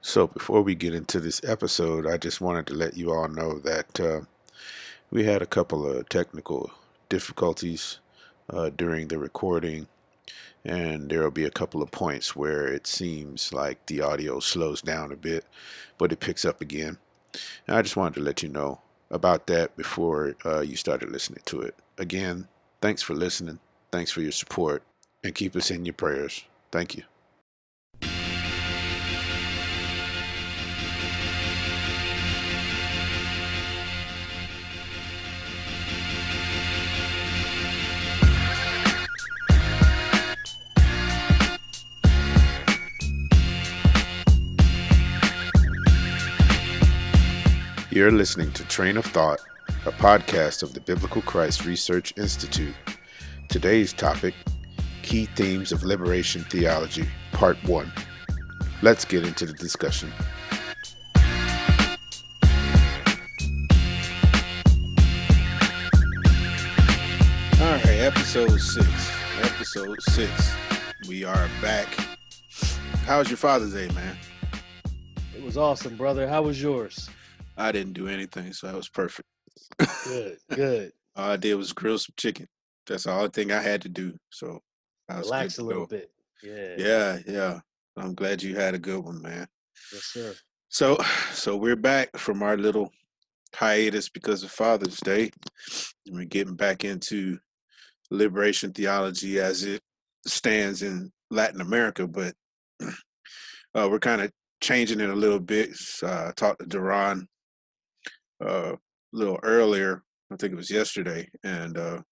So, before we get into this episode, I just wanted to let you all know that uh, we had a couple of technical difficulties uh, during the recording, and there will be a couple of points where it seems like the audio slows down a bit, but it picks up again. And I just wanted to let you know about that before uh, you started listening to it. Again, thanks for listening, thanks for your support, and keep us in your prayers. Thank you. You're listening to Train of Thought, a podcast of the Biblical Christ Research Institute. Today's topic Key Themes of Liberation Theology, Part 1. Let's get into the discussion. All right, episode six. Episode six. We are back. How's your Father's Day, man? It was awesome, brother. How was yours? I didn't do anything, so that was perfect. Good, good. All I did was grill some chicken. That's all the only thing I had to do. So I was Relax a little go. bit. Yeah. Yeah, yeah. I'm glad you had a good one, man. Yes, sir. So, so we're back from our little hiatus because of Father's Day. And we're getting back into liberation theology as it stands in Latin America, but uh, we're kind of changing it a little bit. Uh, I talked to Duran uh, a little earlier. I think it was yesterday, and uh,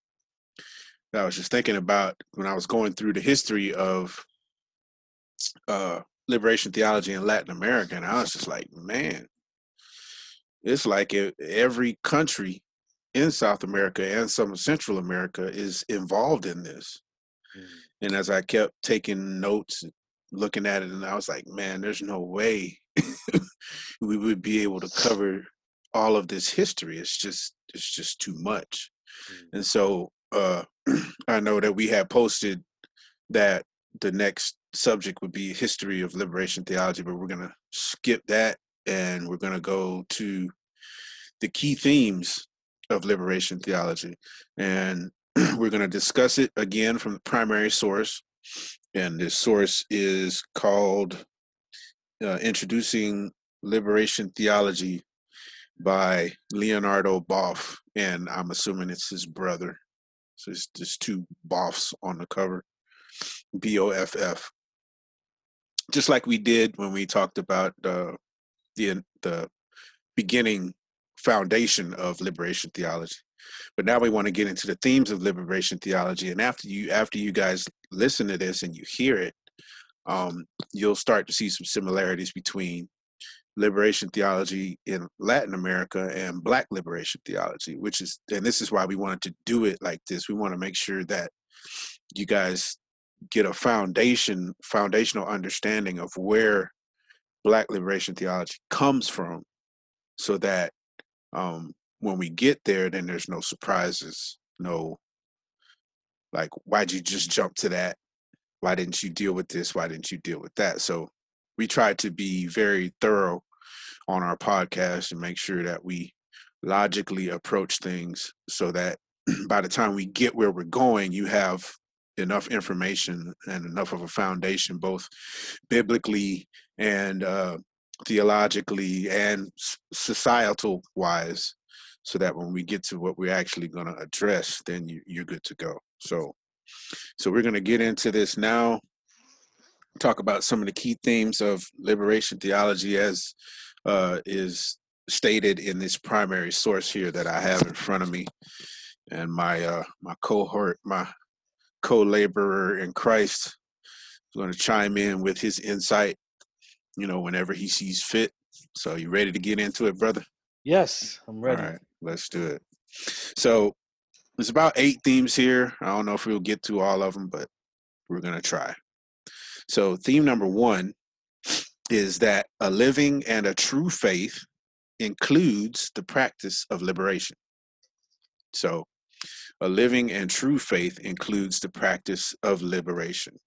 I was just thinking about when I was going through the history of uh, liberation theology in Latin America, and I was just like, man, it's like every country in South America and some of Central America is involved in this. Mm. And as I kept taking notes, looking at it, and I was like, man, there's no way we would be able to cover all of this history. It's just it's just too much. Mm. And so uh, I know that we had posted that the next subject would be history of liberation theology, but we're gonna skip that and we're gonna go to the key themes of liberation theology. And we're gonna discuss it again from the primary source. And this source is called uh, Introducing Liberation Theology by Leonardo Boff. And I'm assuming it's his brother. So it's just two Boffs on the cover. B O F F. Just like we did when we talked about uh, the the beginning foundation of liberation theology. But now we want to get into the themes of liberation theology. And after you after you guys listen to this and you hear it, um, you'll start to see some similarities between liberation theology in Latin America and Black liberation theology, which is, and this is why we wanted to do it like this. We want to make sure that you guys get a foundation, foundational understanding of where Black liberation theology comes from, so that um, when we get there, then there's no surprises, no like, why'd you just jump to that? Why didn't you deal with this? Why didn't you deal with that? So we try to be very thorough on our podcast and make sure that we logically approach things so that by the time we get where we're going, you have enough information and enough of a foundation, both biblically and uh, theologically and societal wise, so that when we get to what we're actually going to address, then you, you're good to go. So, so we're going to get into this now. Talk about some of the key themes of liberation theology as uh, is stated in this primary source here that I have in front of me, and my uh, my cohort, my co-laborer in Christ, is going to chime in with his insight. You know, whenever he sees fit. So, you ready to get into it, brother? Yes, I'm ready. All right, let's do it. So, there's about eight themes here. I don't know if we'll get to all of them, but we're going to try. So, theme number one is that a living and a true faith includes the practice of liberation. So, a living and true faith includes the practice of liberation.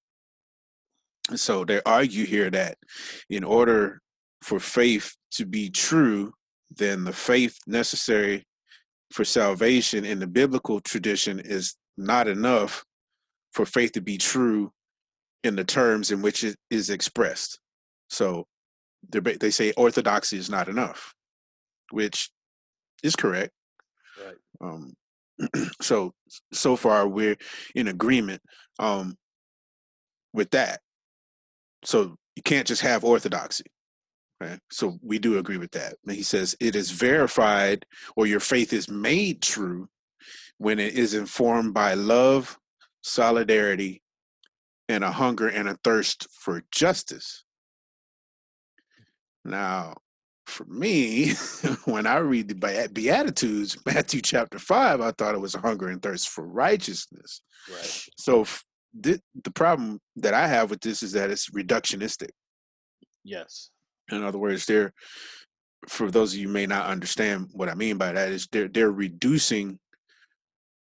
So, they argue here that in order for faith to be true, then the faith necessary for salvation in the biblical tradition is not enough for faith to be true in the terms in which it is expressed. So they say orthodoxy is not enough, which is correct. Right. Um, so so far we're in agreement um, with that. So you can't just have orthodoxy. Okay? So we do agree with that. And he says it is verified or your faith is made true when it is informed by love, solidarity, and a hunger and a thirst for justice. Now, for me, when I read the Beatitudes, Matthew chapter 5, I thought it was a hunger and thirst for righteousness. Right. So th- the problem that I have with this is that it's reductionistic. Yes. In other words, they're for those of you may not understand what I mean by that is they're they're reducing,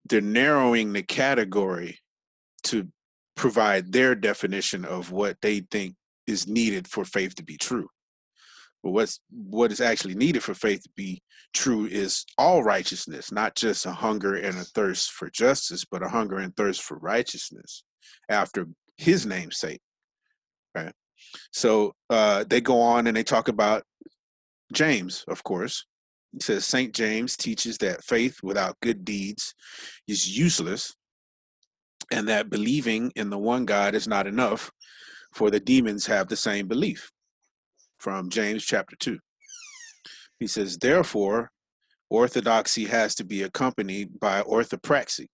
they're narrowing the category to provide their definition of what they think is needed for faith to be true. But what's what is actually needed for faith to be true is all righteousness, not just a hunger and a thirst for justice, but a hunger and thirst for righteousness after his name's sake. Right. So uh, they go on and they talk about James, of course. He says Saint James teaches that faith without good deeds is useless, and that believing in the one God is not enough, for the demons have the same belief from James chapter 2. He says, Therefore, orthodoxy has to be accompanied by orthopraxy.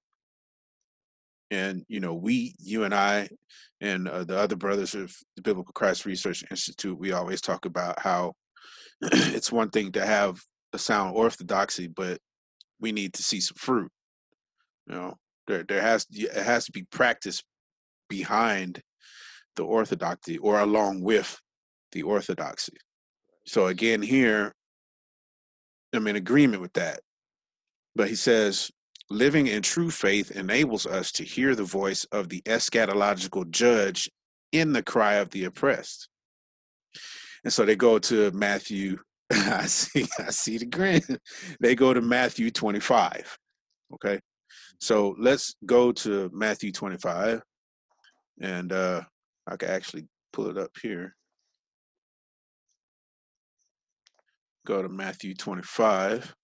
And, you know, we, you and I, and uh, the other brothers of the Biblical Christ Research Institute, we always talk about how it's one thing to have a sound orthodoxy, but we need to see some fruit. You know, there there has it has to be practice behind the orthodoxy or along with the orthodoxy. So again, here, I'm in agreement with that. But he says, living in true faith enables us to hear the voice of the eschatological judge in the cry of the oppressed. And so they go to Matthew. I see, I see the grin. They go to Matthew 25. Okay. So let's go to Matthew 25. And uh I can actually pull it up here. Go to Matthew 25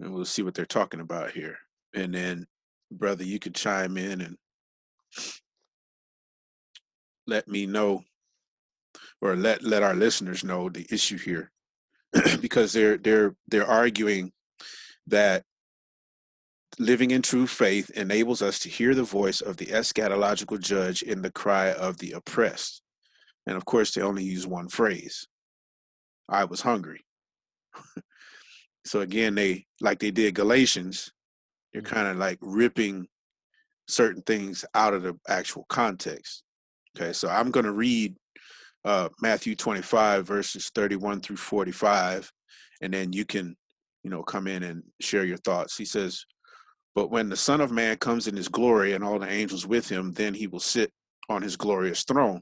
and we'll see what they're talking about here. And then, brother, you could chime in and let me know or let let our listeners know the issue here because they're they're they're arguing that living in true faith enables us to hear the voice of the eschatological judge in the cry of the oppressed and of course they only use one phrase I was hungry. so again, they like they did Galatians, they're Mm-hmm. kind of like ripping certain things out of the actual context. Okay, so I'm going to read uh, Matthew 25 verses 31 through 45, and then you can, you know, come in and share your thoughts. He says, "But when the Son of Man comes in His glory and all the angels with Him, then He will sit on His glorious throne,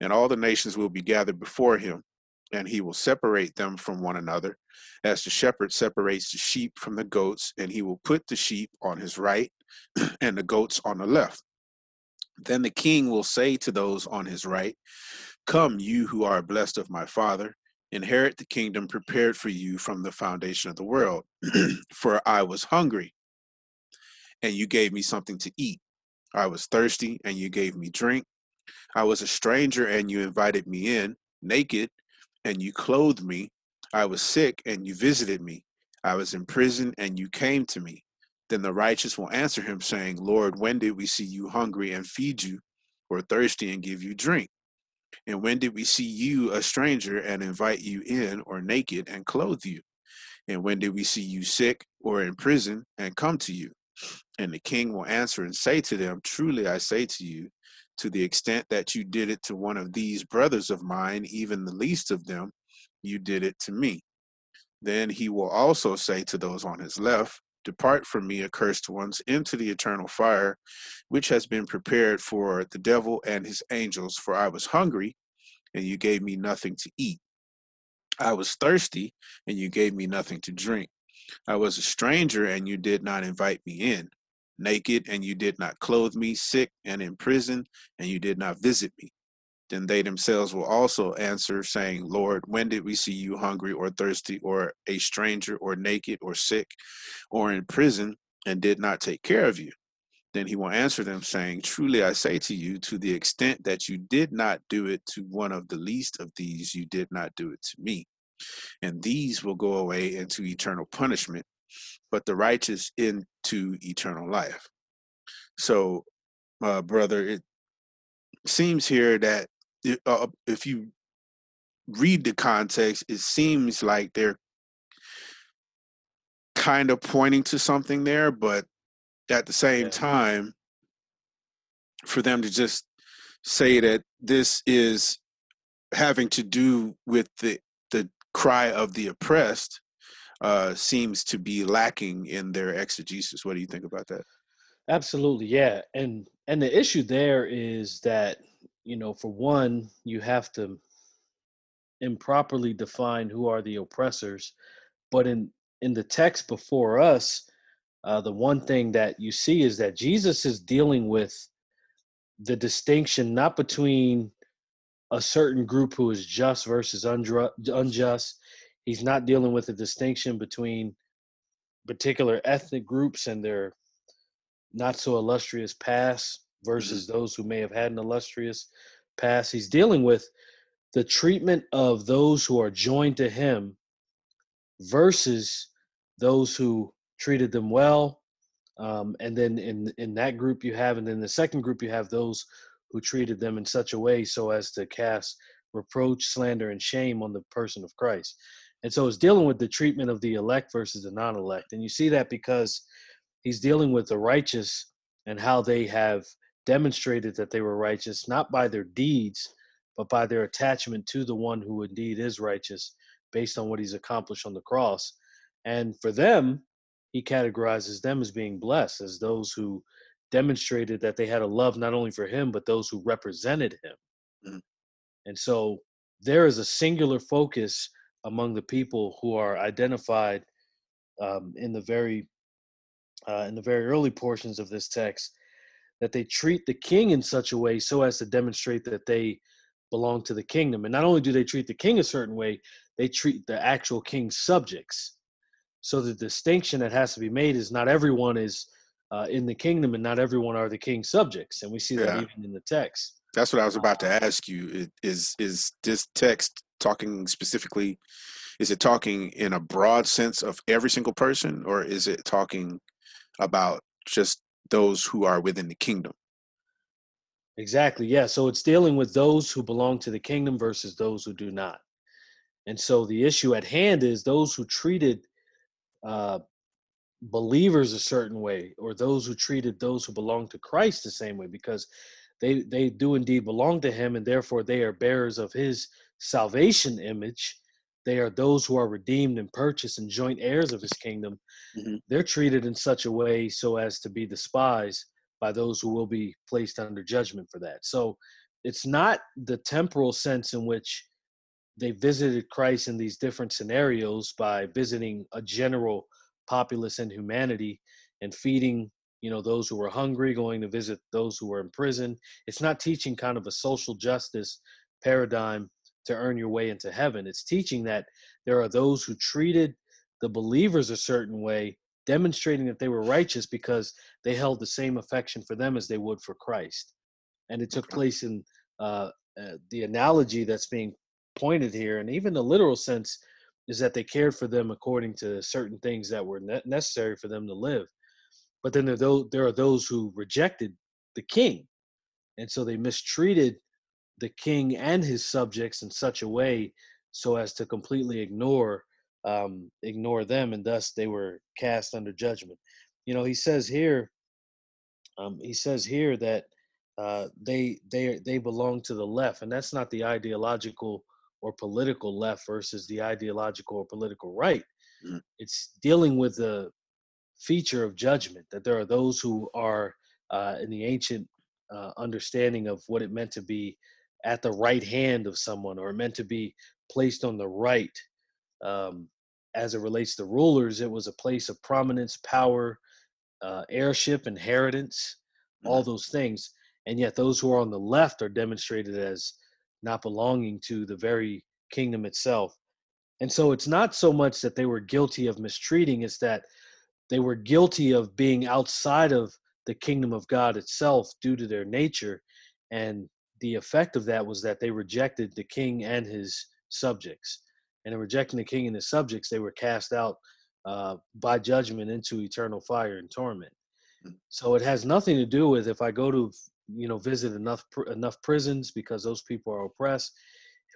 and all the nations will be gathered before Him." And he will separate them from one another, as the shepherd separates the sheep from the goats, and he will put the sheep on his right and the goats on the left. Then the king will say to those on his right, Come, you who are blessed of my Father, inherit the kingdom prepared for you from the foundation of the world. for I was hungry, and you gave me something to eat. I was thirsty, and you gave me drink. I was a stranger, and you invited me in, naked and you clothed me. I was sick, and you visited me. I was in prison, and you came to me. Then the righteous will answer him, saying, Lord, when did we see you hungry and feed you, or thirsty and give you drink? And when did we see you a stranger and invite you in, or naked and clothe you? And when did we see you sick or in prison and come to you? And the king will answer and say to them, Truly I say to you, to the extent that you did it to one of these brothers of mine, even the least of them, you did it to me. Then he will also say to those on his left, Depart from me, accursed ones, into the eternal fire, which has been prepared for the devil and his angels. For I was hungry, and you gave me nothing to eat. I was thirsty, and you gave me nothing to drink. I was a stranger, and you did not invite me in. Naked, and you did not clothe me. Sick and in prison, and you did not visit me. Then they themselves will also answer, saying, Lord, when did we see you hungry or thirsty, or a stranger, or naked, or sick, or in prison, and did not take care of you? Then he will answer them, saying, Truly I say to you, to the extent that you did not do it to one of the least of these, you did not do it to me. And these will go away into eternal punishment, but the righteous into eternal life. So, uh, brother, it seems here that if, uh, if you read the context, it seems like they're kind of pointing to something there, but at the same Yeah. time, for them to just say that this is having to do with the the cry of the oppressed uh, seems to be lacking in their exegesis. What do you think about that? Absolutely, yeah. And and the issue there is that, you know, for one, you have to improperly define who are the oppressors. But in in the text before us, uh, the one thing that you see is that Jesus is dealing with the distinction not between a certain group who is just versus unjust. He's not dealing with a distinction between particular ethnic groups and their not so illustrious past versus those who may have had an illustrious past. He's dealing with the treatment of those who are joined to him versus those who treated them well. Um, and then in in that group you have, and then the second group you have those who treated them in such a way so as to cast reproach, slander, and shame on the person of Christ. And so it's dealing with the treatment of the elect versus the non-elect. And you see that because he's dealing with the righteous and how they have demonstrated that they were righteous, not by their deeds, but by their attachment to the one who indeed is righteous based on what he's accomplished on the cross. And for them, he categorizes them as being blessed, as those who demonstrated that they had a love not only for him, but those who represented him. Mhm. And so there is a singular focus among the people who are identified um, in the very uh, in the very early portions of this text that they treat the king in such a way so as to demonstrate that they belong to the kingdom. And not only do they treat the king a certain way, they treat the actual king's subjects. So the distinction that has to be made is not everyone is uh, in the kingdom and not everyone are the king's subjects. And we see that Yeah. even in the text. That's what I was about to ask you. is is this text talking specifically? Is it talking in a broad sense of every single person, or is it talking about just those who are within the kingdom? Exactly. Yeah. So it's dealing with those who belong to the kingdom versus those who do not. And so the issue at hand is those who treated uh, believers a certain way, or those who treated those who belong to Christ the same way, because they they do indeed belong to Him, and therefore they are bearers of His salvation image. They are those who are redeemed and purchased and joint heirs of His kingdom. Mhm. They're treated in such a way so as to be despised by those who will be placed under judgment for that. So it's not the temporal sense in which they visited Christ in these different scenarios by visiting a general populace and humanity and feeding, you know, those who were hungry, going to visit those who were in prison. It's not teaching kind of a social justice paradigm to earn your way into heaven. It's teaching that there are those who treated the believers a certain way, demonstrating that they were righteous because they held the same affection for them as they would for Christ. And it took place in uh, uh, the analogy that's being pointed here, and even the literal sense is that they cared for them according to certain things that were ne- necessary for them to live. But then there, those, there are those who rejected the king, and so they mistreated the king and his subjects in such a way so as to completely ignore um, ignore them, and thus they were cast under judgment. You know, he says here, um, he says here that uh, they they they belong to the left, and that's not the ideological or political left versus the ideological or political right. Mhm. It's dealing with the feature of judgment that there are those who are uh, in the ancient uh, understanding of what it meant to be at the right hand of someone or meant to be placed on the right. Um, as it relates to rulers, it was a place of prominence, power, uh, heirship, inheritance, all those things. And yet, those who are on the left are demonstrated as not belonging to the very kingdom itself. And so, it's not so much that they were guilty of mistreating, it's that they were guilty of being outside of the kingdom of God itself due to their nature. And the effect of that was that they rejected the king and his subjects. And in rejecting the king and his subjects, they were cast out uh, by judgment into eternal fire and torment. So it has nothing to do with if I go to you know visit enough enough prisons because those people are oppressed.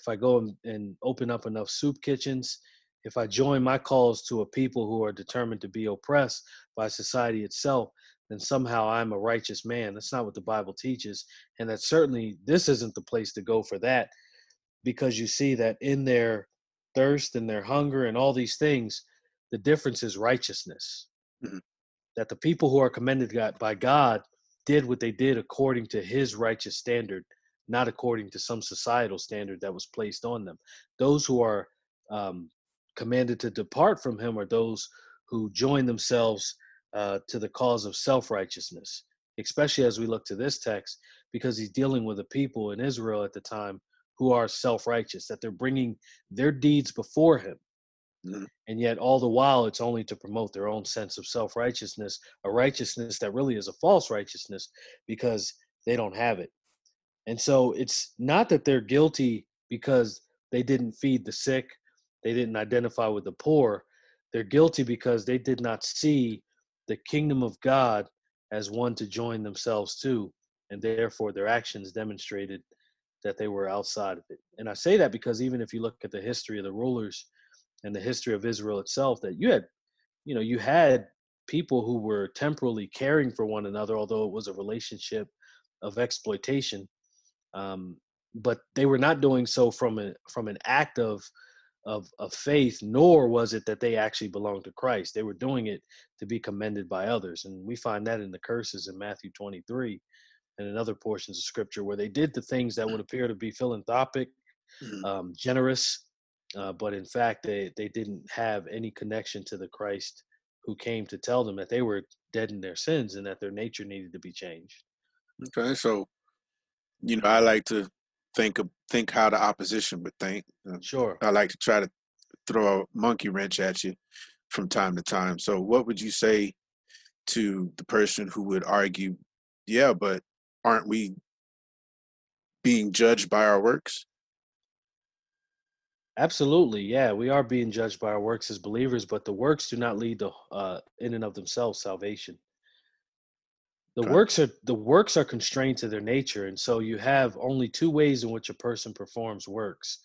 If I go and, and open up enough soup kitchens, if I join my calls to a people who are determined to be oppressed by society itself, then somehow I'm a righteous man. That's not what the Bible teaches. And that certainly this isn't the place to go for that because you see that in their thirst and their hunger and all these things, the difference is righteousness. Mm-hmm. That the people who are commended by God did what they did according to his righteous standard, not according to some societal standard that was placed on them. Those who are um, commanded to depart from him are those who join themselves uh, to the cause of self righteousness, especially as we look to this text, because he's dealing with a people in Israel at the time who are self righteous, that they're bringing their deeds before him. Mm-hmm. And yet, all the while, it's only to promote their own sense of self righteousness, a righteousness that really is a false righteousness because they don't have it. And so, it's not that they're guilty because they didn't feed the sick, they didn't identify with the poor. They're guilty because they did not see the kingdom of God as one to join themselves to, and therefore their actions demonstrated that they were outside of it. And I say that because even if you look at the history of the rulers and the history of Israel itself, that you had, you know, you had people who were temporally caring for one another, although it was a relationship of exploitation. Um, but they were not doing so from a from an act of of, of faith, nor was it that they actually belonged to Christ. They were doing it to be commended by others. And we find that in the curses in Matthew 23 and in other portions of scripture where they did the things that would appear to be philanthropic, mm-hmm. um, generous, uh, but in fact, they, they didn't have any connection to the Christ who came to tell them that they were dead in their sins and that their nature needed to be changed. Okay, so you know, I like to think of think how the opposition would think. Uh, sure. I like to try to throw a monkey wrench at you from time to time. So, what would you say to the person who would argue, "Yeah, but aren't we being judged by our works?" Absolutely, yeah, we are being judged by our works as believers, but the works do not lead to, uh, in and of themselves, salvation the works are the works are constrained to their nature and so you have only two ways in which a person performs works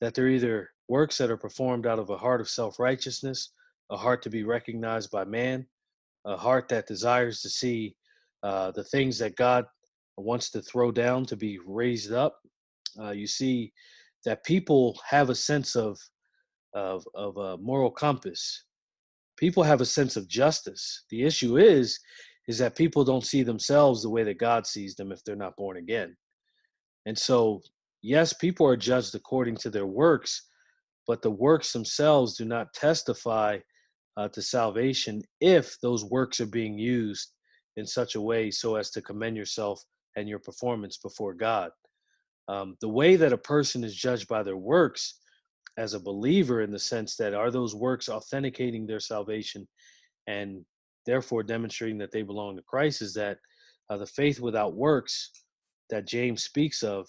that they're either works that are performed out of a heart of self-righteousness a heart to be recognized by man a heart that desires to see uh, the things that god wants to throw down to be raised up. Uh, you see that people have a sense of of of a moral compass. People have a sense of justice. The issue is is that people don't see themselves the way that God sees them if they're not born again. And so, yes, people are judged according to their works, but the works themselves do not testify uh, to salvation if those works are being used in such a way so as to commend yourself and your performance before God. Um, the way that a person is judged by their works as a believer, in the sense that are those works authenticating their salvation and therefore demonstrating that they belong to Christ, is that uh, the faith without works that James speaks of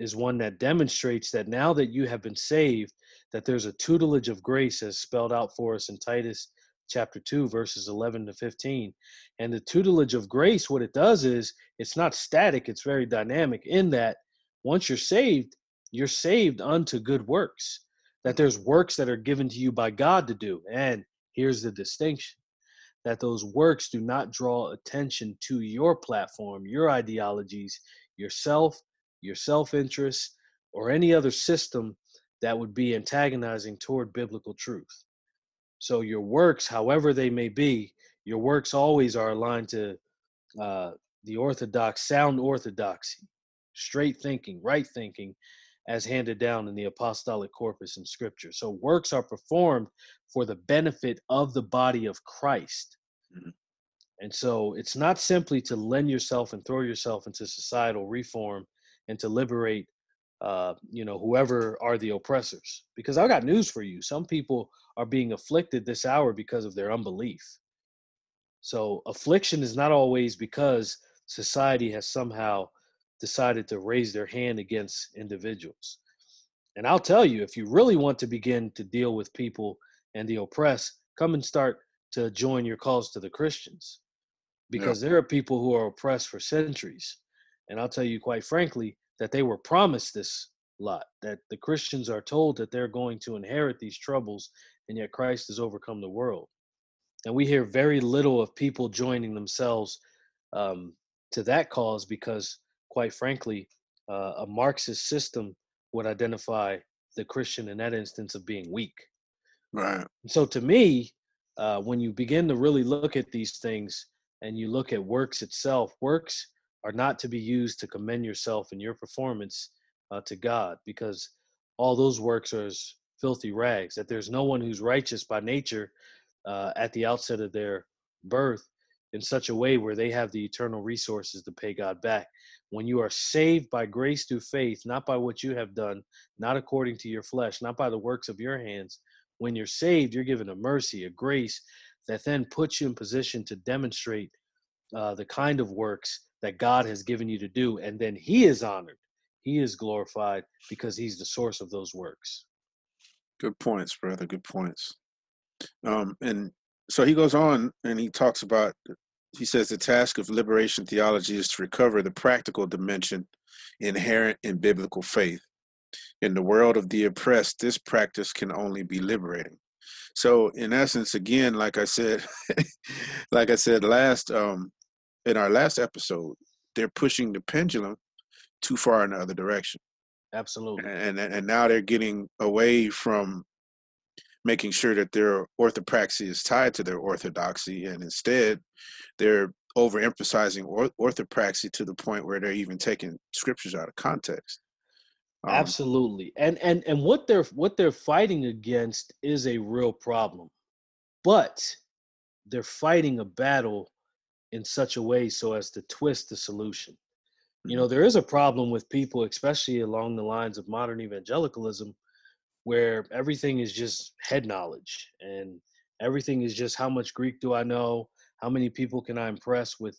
is one that demonstrates that now that you have been saved, that there's a tutelage of grace as spelled out for us in Titus chapter 2, verses 11 to 15. And the tutelage of grace, what it does is it's not static, it's very dynamic in that once you're saved, you're saved unto good works, that there's works that are given to you by God to do. And here's the distinction that those works do not draw attention to your platform, your ideologies, yourself, your self interest, or any other system that would be antagonizing toward biblical truth. So, your works, however they may be, your works always are aligned to uh, the orthodox, sound orthodoxy, straight thinking, right thinking, as handed down in the apostolic corpus in scripture. So works are performed for the benefit of the body of Christ. Mhm. And so it's not simply to lend yourself and throw yourself into societal reform and to liberate uh, you know, whoever are the oppressors. Because I've got news for you. Some people are being afflicted this hour because of their unbelief. So affliction is not always because society has somehow decided to raise their hand against individuals. And I'll tell you, if you really want to begin to deal with people and the oppressed, come and start to join your calls to the Christians. Because there are people who are oppressed for centuries. And I'll tell you quite frankly that they were promised this lot, that the Christians are told that they're going to inherit these troubles, and yet Christ has overcome the world. And we hear very little of people joining themselves um, to that cause because, quite frankly, uh, a Marxist system would identify the Christian in that instance of being weak. Right. So to me, uh, when you begin to really look at these things and you look at works itself, works are not to be used to commend yourself and your performance uh, to God because all those works are as filthy rags. That there's no one who's righteous by nature uh, at the outset of their birth in such a way where they have the eternal resources to pay God back. When you are saved by grace through faith, not by what you have done, not according to your flesh, not by the works of your hands, when you're saved, you're given a mercy, a grace that then puts you in position to demonstrate uh, the kind of works that God has given you to do. And then He is honored, He is glorified because He's the source of those works. Good points, brother. Good points. Um, and so he goes on and he talks about, he says, the task of liberation theology is to recover the practical dimension inherent in biblical faith. In the world of the oppressed, this practice can only be liberating. So, in essence, again, like I said, like I said last, um, in our last episode, they're pushing the pendulum too far in the other direction. Absolutely. And and now they're getting away from making sure that their orthopraxy is tied to their orthodoxy, and instead they're overemphasizing or- orthopraxy to the point where they're even taking scriptures out of context. Um, Absolutely, and and and what they're what they're fighting against is a real problem, but they're fighting a battle in such a way so as to twist the solution. You know, mm-hmm. there is a problem with people, especially along the lines of modern evangelicalism, where everything is just head knowledge and everything is just how much Greek do I know? How many people can I impress with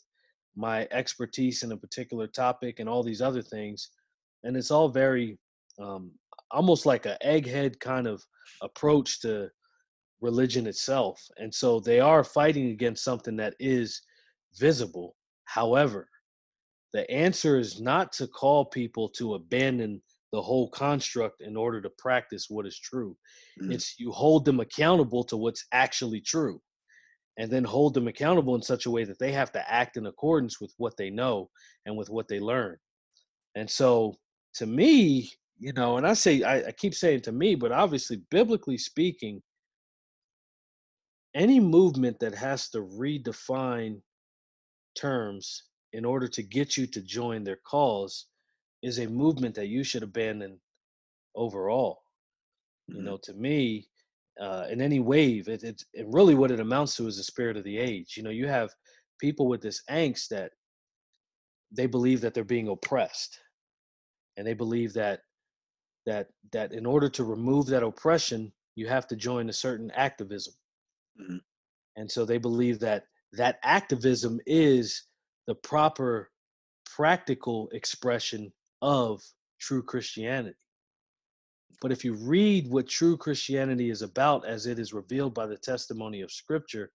my expertise in a particular topic and all these other things? And it's all very um, almost like an egghead kind of approach to religion itself. And so they are fighting against something that is visible. However, the answer is not to call people to abandon the whole construct in order to practice what is true. Mm. It's you hold them accountable to what's actually true and then hold them accountable in such a way that they have to act in accordance with what they know and with what they learn. And so to me, you know, and I say I, I keep saying to me, but obviously biblically speaking, any movement that has to redefine terms in order to get you to join their cause is a movement that you should abandon overall. Mm-hmm. You know, to me, uh, in any wave, it, it, it really what it amounts to is the spirit of the age. You know, you have people with this angst that they believe that they're being oppressed, and they believe that that that in order to remove that oppression, you have to join a certain activism. Mm-hmm. And so they believe that that activism is the proper practical expression of true Christianity. But if you read what true Christianity is about as it is revealed by the testimony of Scripture,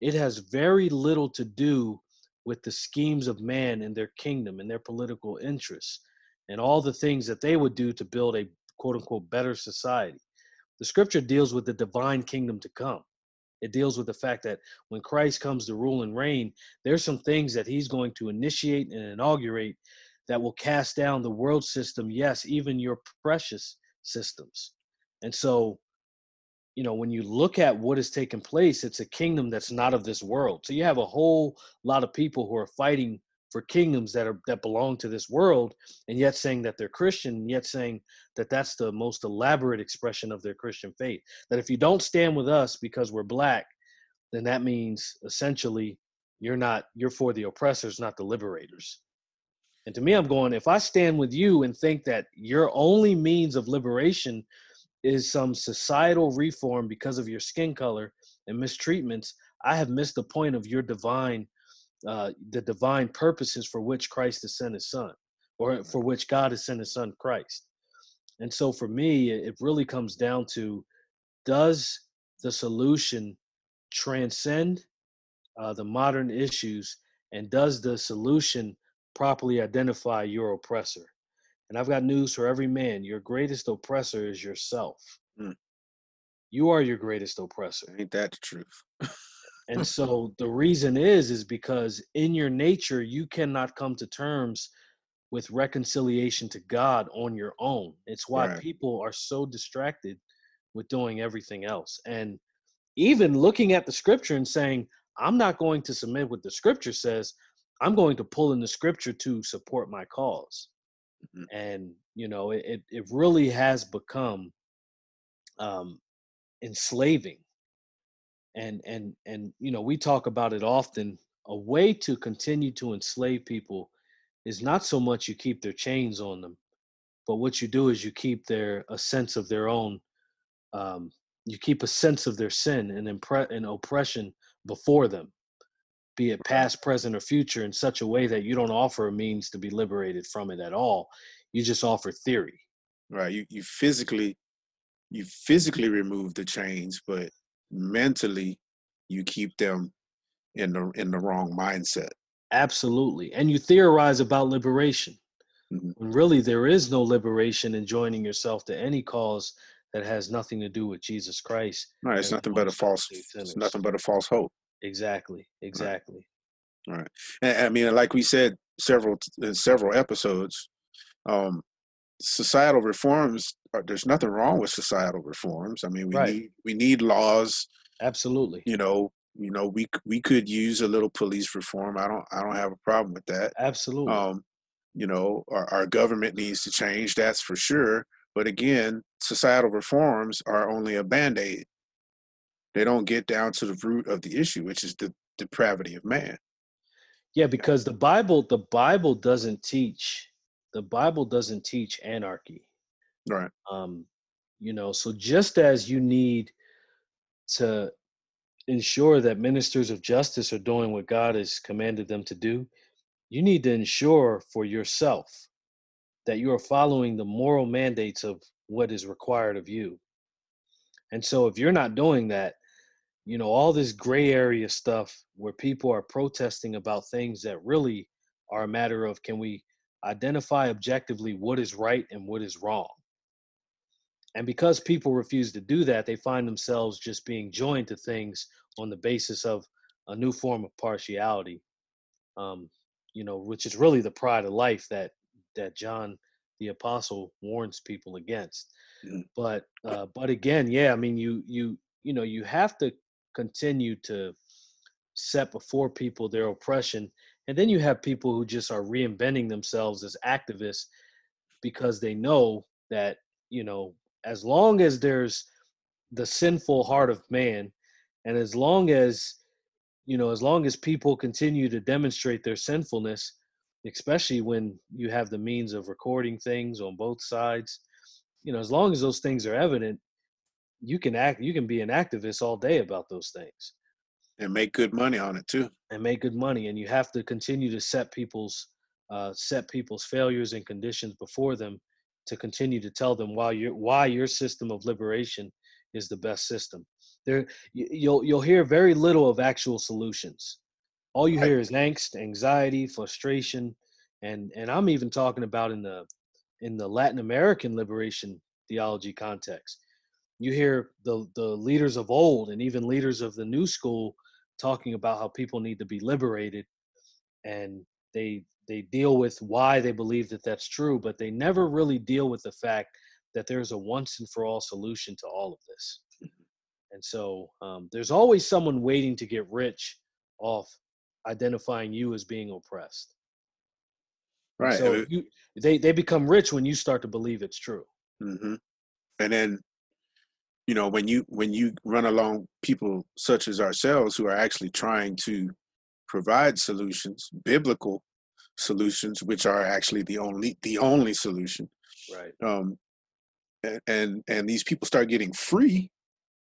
it has very little to do with the schemes of man and their kingdom and their political interests and all the things that they would do to build a quote unquote better society. The scripture deals with the divine kingdom to come. It deals with the fact that when Christ comes to rule and reign, there's some things that he's going to initiate and inaugurate that will cast down the world system, yes, even your precious systems. And so, you know, when you look at what has taken place, it's a kingdom that's not of this world. So you have a whole lot of people who are fighting for kingdoms that are that belong to this world and yet saying that they're christian yet saying that that's the most elaborate expression of their christian faith that if you don't stand with us because we're black then that means essentially you're not you're for the oppressors not the liberators and to me i'm going if i stand with you and think that your only means of liberation is some societal reform because of your skin color and mistreatments i have missed the point of your divine uh, the divine purposes for which Christ has sent his son, or for which God has sent his son Christ. And so for me, it really comes down to does the solution transcend uh, the modern issues, and does the solution properly identify your oppressor? And I've got news for every man your greatest oppressor is yourself. Mm. You are your greatest oppressor. Ain't that the truth? and so the reason is is because in your nature you cannot come to terms with reconciliation to god on your own it's why right. people are so distracted with doing everything else and even looking at the scripture and saying i'm not going to submit what the scripture says i'm going to pull in the scripture to support my because mm-hmm. and you know it, it really has become um enslaving. And and and you know we talk about it often a way to continue to enslave people is not so much you keep their chains on them but what you do is you keep their a sense of their own um, you keep a sense of their sin and impre- and oppression before them be it past present or future in such a way that you don't offer a means to be liberated from it at all. You just offer theory. Right you, you physically you physically remove the chains but mentally you keep them in the in the wrong mindset. Absolutely and you theorize about liberation. Mm-hmm. when really there is no liberation in joining yourself to any cause that has nothing to do with jesus christ right it's nothing but a false it's nothing but a false hope exactly exactly. Right, right. And, i mean like we said several in several episodes um societal reforms uh, there's nothing wrong with societal reforms. I mean we right. need we need laws absolutely. you know you know we we could use a little police reform. I don't i don't have a problem with that. Absolutely. Um you know our, our government needs to change that's for sure. But again societal reforms are only a band-aid they don't get down to the root of the issue which is the depravity of man yeah because the bible the bible doesn't teach the Bible doesn't teach anarchy. Right. Um, you know, so just as you need to ensure that ministers of justice are doing what God has commanded them to do, you need to ensure for yourself that you are following the moral mandates of what is required of you. And so if you're not doing that, you know, all this gray area stuff where people are protesting about things that really are a matter of can we identify objectively what is right and what is wrong. And because people refuse to do that, they find themselves just being joined to things on the basis of a new form of partiality, um, you know, which is really the pride of life that that John the apostle warns people against. Mm. But uh, but again, yeah, I mean, you you you know, you have to continue to set before people their oppression and then you have people who just are reinventing themselves as activists because they know that, you know, as long as there's the sinful heart of man, and as long as, you know, as long as people continue to demonstrate their sinfulness, especially when you have the means of recording things on both sides, you know, as long as those things are evident, you can act you can be an activist all day about those things. And make good money on it too. And make good money and you have to continue to set people's uh, set people's failures and conditions before them to continue to tell them why your why your system of liberation is the best system. There you'll you'll hear very little of actual solutions. All you hear is angst anxiety frustration and and i'm even talking about in the in the latin american liberation theology context you hear the the leaders of old and even leaders of the new school talking about how people need to be liberated and they they deal with why they believe that that's true but they never really deal with the fact that there's a once and for all solution to all of this mm-hmm. and so um, there's always someone waiting to get rich off identifying you as being oppressed And Right. So you they they become rich when you start to believe it's true. hmm And then, you know, when you when you run along people such as ourselves who are actually trying to provide solutions, biblical solutions, which are actually the only the only solution. Right. Um, and and, and these people start getting free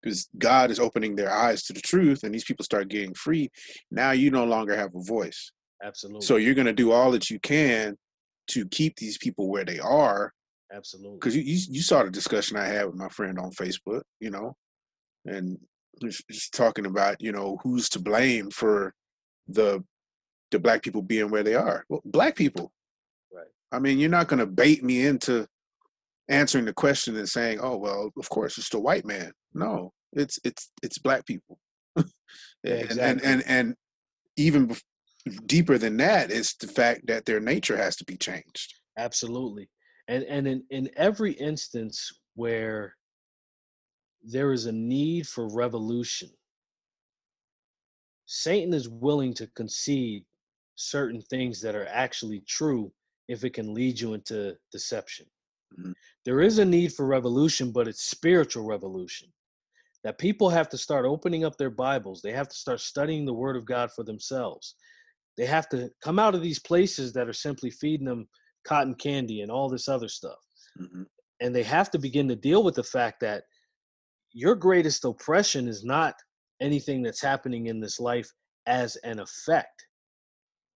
because God is opening their eyes to the truth, and these people start getting free. Now you no longer have a voice. Absolutely. So you're going to do all that you can to keep these people where they are Absolutely. because you, you you saw the discussion I had with my friend on Facebook, you know, and just, just talking about you know who's to blame for the the black people being where they are. Well, black people. Right. I mean, you're not going to bait me into answering the question and saying, "Oh, well, of course it's the white man." No, it's it's it's black people. Yeah, and, and and and even deeper than that is the fact that their nature has to be changed. Absolutely. And and in, in every instance where there is a need for revolution, Satan is willing to concede certain things that are actually true if it can lead you into deception. Mhm. There is a need for revolution, but it's spiritual revolution. That people have to start opening up their Bibles. They have to start studying the Word of God for themselves. They have to come out of these places that are simply feeding them cotton candy and all this other stuff. Mhm. And they have to begin to deal with the fact that your greatest oppression is not anything that's happening in this life as an effect.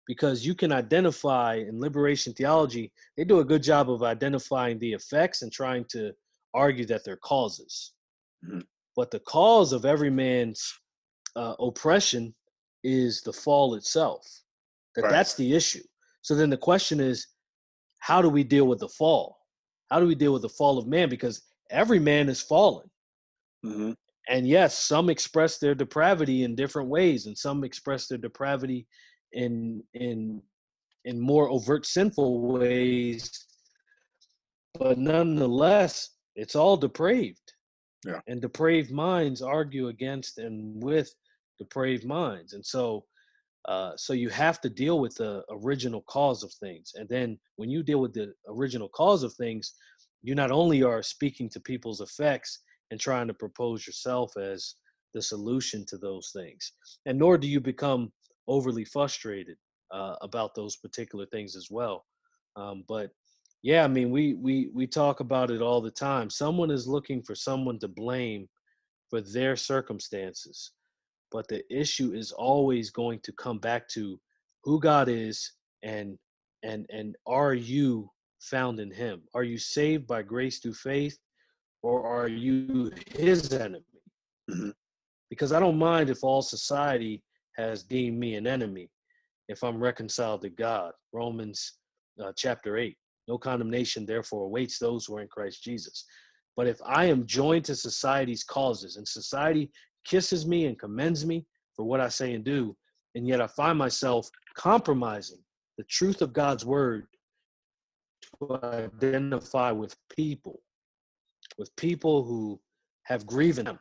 Because you can identify in liberation theology, they do a good job of identifying the effects and trying to argue that they're causes. Mhm. But the cause of every man's uh, oppression is the fall itself. That Right. that's the issue. So then the question is, how do we deal with the fall? How do we deal with the fall of man? Because every man is fallen. Mhm. And yes, some express their depravity in different ways, and some express their depravity in in in more overt sinful ways. But nonetheless, it's all depraved. Yeah. And depraved minds argue against and with depraved minds. And so uh, so you have to deal with the original cause of things. And then when you deal with the original cause of things, you not only are speaking to people's effects and trying to propose yourself as the solution to those things, and nor do you become overly frustrated uh, about those particular things as well. Um, but yeah, I mean, we we we talk about it all the time. Someone is looking for someone to blame for their circumstances but the issue is always going to come back to who God is and and and are you found in him? Are you saved by grace through faith or are you his enemy? Mhm. because I don't mind if all society has deemed me an enemy if I'm reconciled to God. Romans uh, chapter 8 no condemnation therefore awaits those who are in Christ Jesus. But if I am joined to society's causes and society kisses me and commends me for what I say and do, and yet I find myself compromising the truth of God's word to identify with people, with people who have grieved him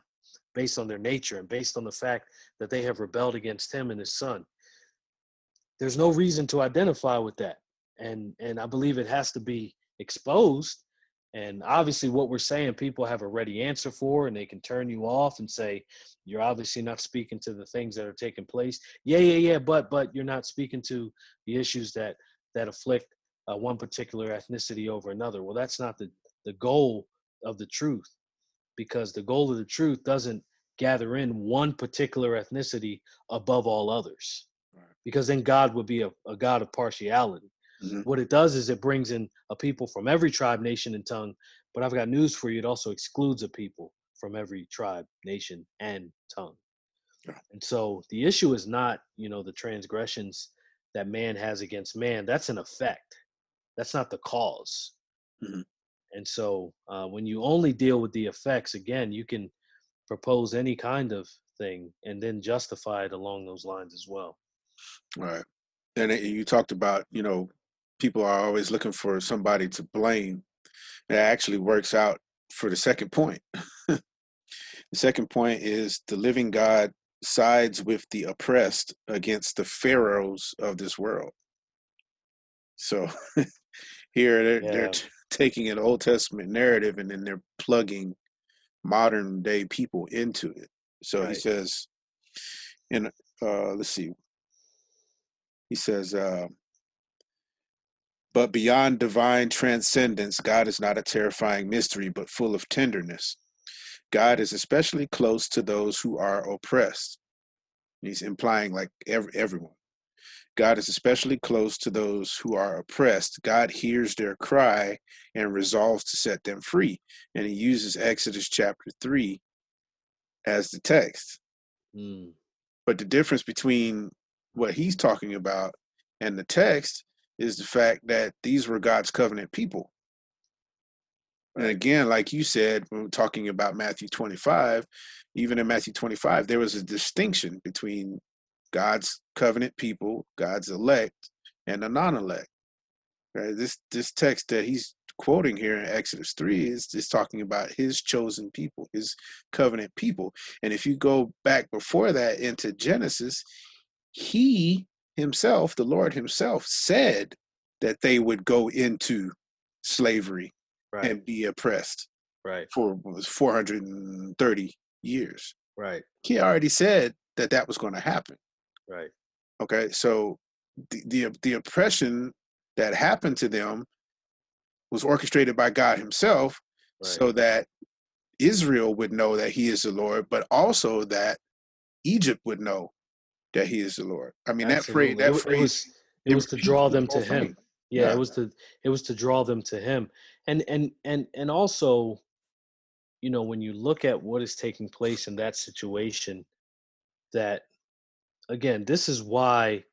based on their nature and based on the fact that they have rebelled against him and his son. There's no reason to identify with that. And and I believe it has to be exposed and obviously, what we're saying, people have a ready answer for, and they can turn you off and say, "You're obviously not speaking to the things that are taking place." Yeah, yeah, yeah, but but you're not speaking to the issues that that afflict uh, one particular ethnicity over another. Well, that's not the the goal of the truth, because the goal of the truth doesn't gather in one particular ethnicity above all others, Right. because then God would be a, a God of partiality Mhm. what it does is it brings in a people from every tribe, nation, and tongue. But I've got news for you: it also excludes a people from every tribe, nation, and tongue. Yeah. And so the issue is not, you know, the transgressions that man has against man. That's an effect. That's not the cause. Mhm. And so uh, when you only deal with the effects, again, you can propose any kind of thing and then justify it along those lines as well. Right. And you talked about, you know, people are always looking for somebody to blame. It actually works out for the second point. the second point is the living God sides with the oppressed against the pharaohs of this world. So here they're, Yeah. they're t- taking an Old Testament narrative and then they're plugging modern day people into it. So he says, in uh, let's see, he says, uh, but beyond divine transcendence, God is not a terrifying mystery, but full of tenderness. God is especially close to those who are oppressed. He's implying like every, everyone. God is especially close to those who are oppressed. God hears their cry and resolves to set them free. And he uses Exodus chapter 3 as the text. Mm, But the difference between what he's talking about and the text is the fact that these were God's covenant people. And again, like you said, when we're talking about Matthew 25, even in Matthew 25, there was a distinction between God's covenant people, God's elect, and the non-elect. Right? This this text that he's quoting here in Exodus 3 is, is talking about his chosen people, his covenant people. And if you go back before that into Genesis, he himself, the Lord himself, said that they would go into slavery right, and be oppressed right, for was 430 years. right, He already said that that was going to happen. right. Okay, so the, the the oppression that happened to them was orchestrated by God Himself, Right. so that Israel would know that He is the Lord, but also that Egypt would know that He is the Lord. I mean, that phrase that it, phrase, it was it was to draw them to him. Yeah, Yeah. it was to it was to draw them to him. And and and and also, you know, when you look at what is taking place in that situation, that again, this is why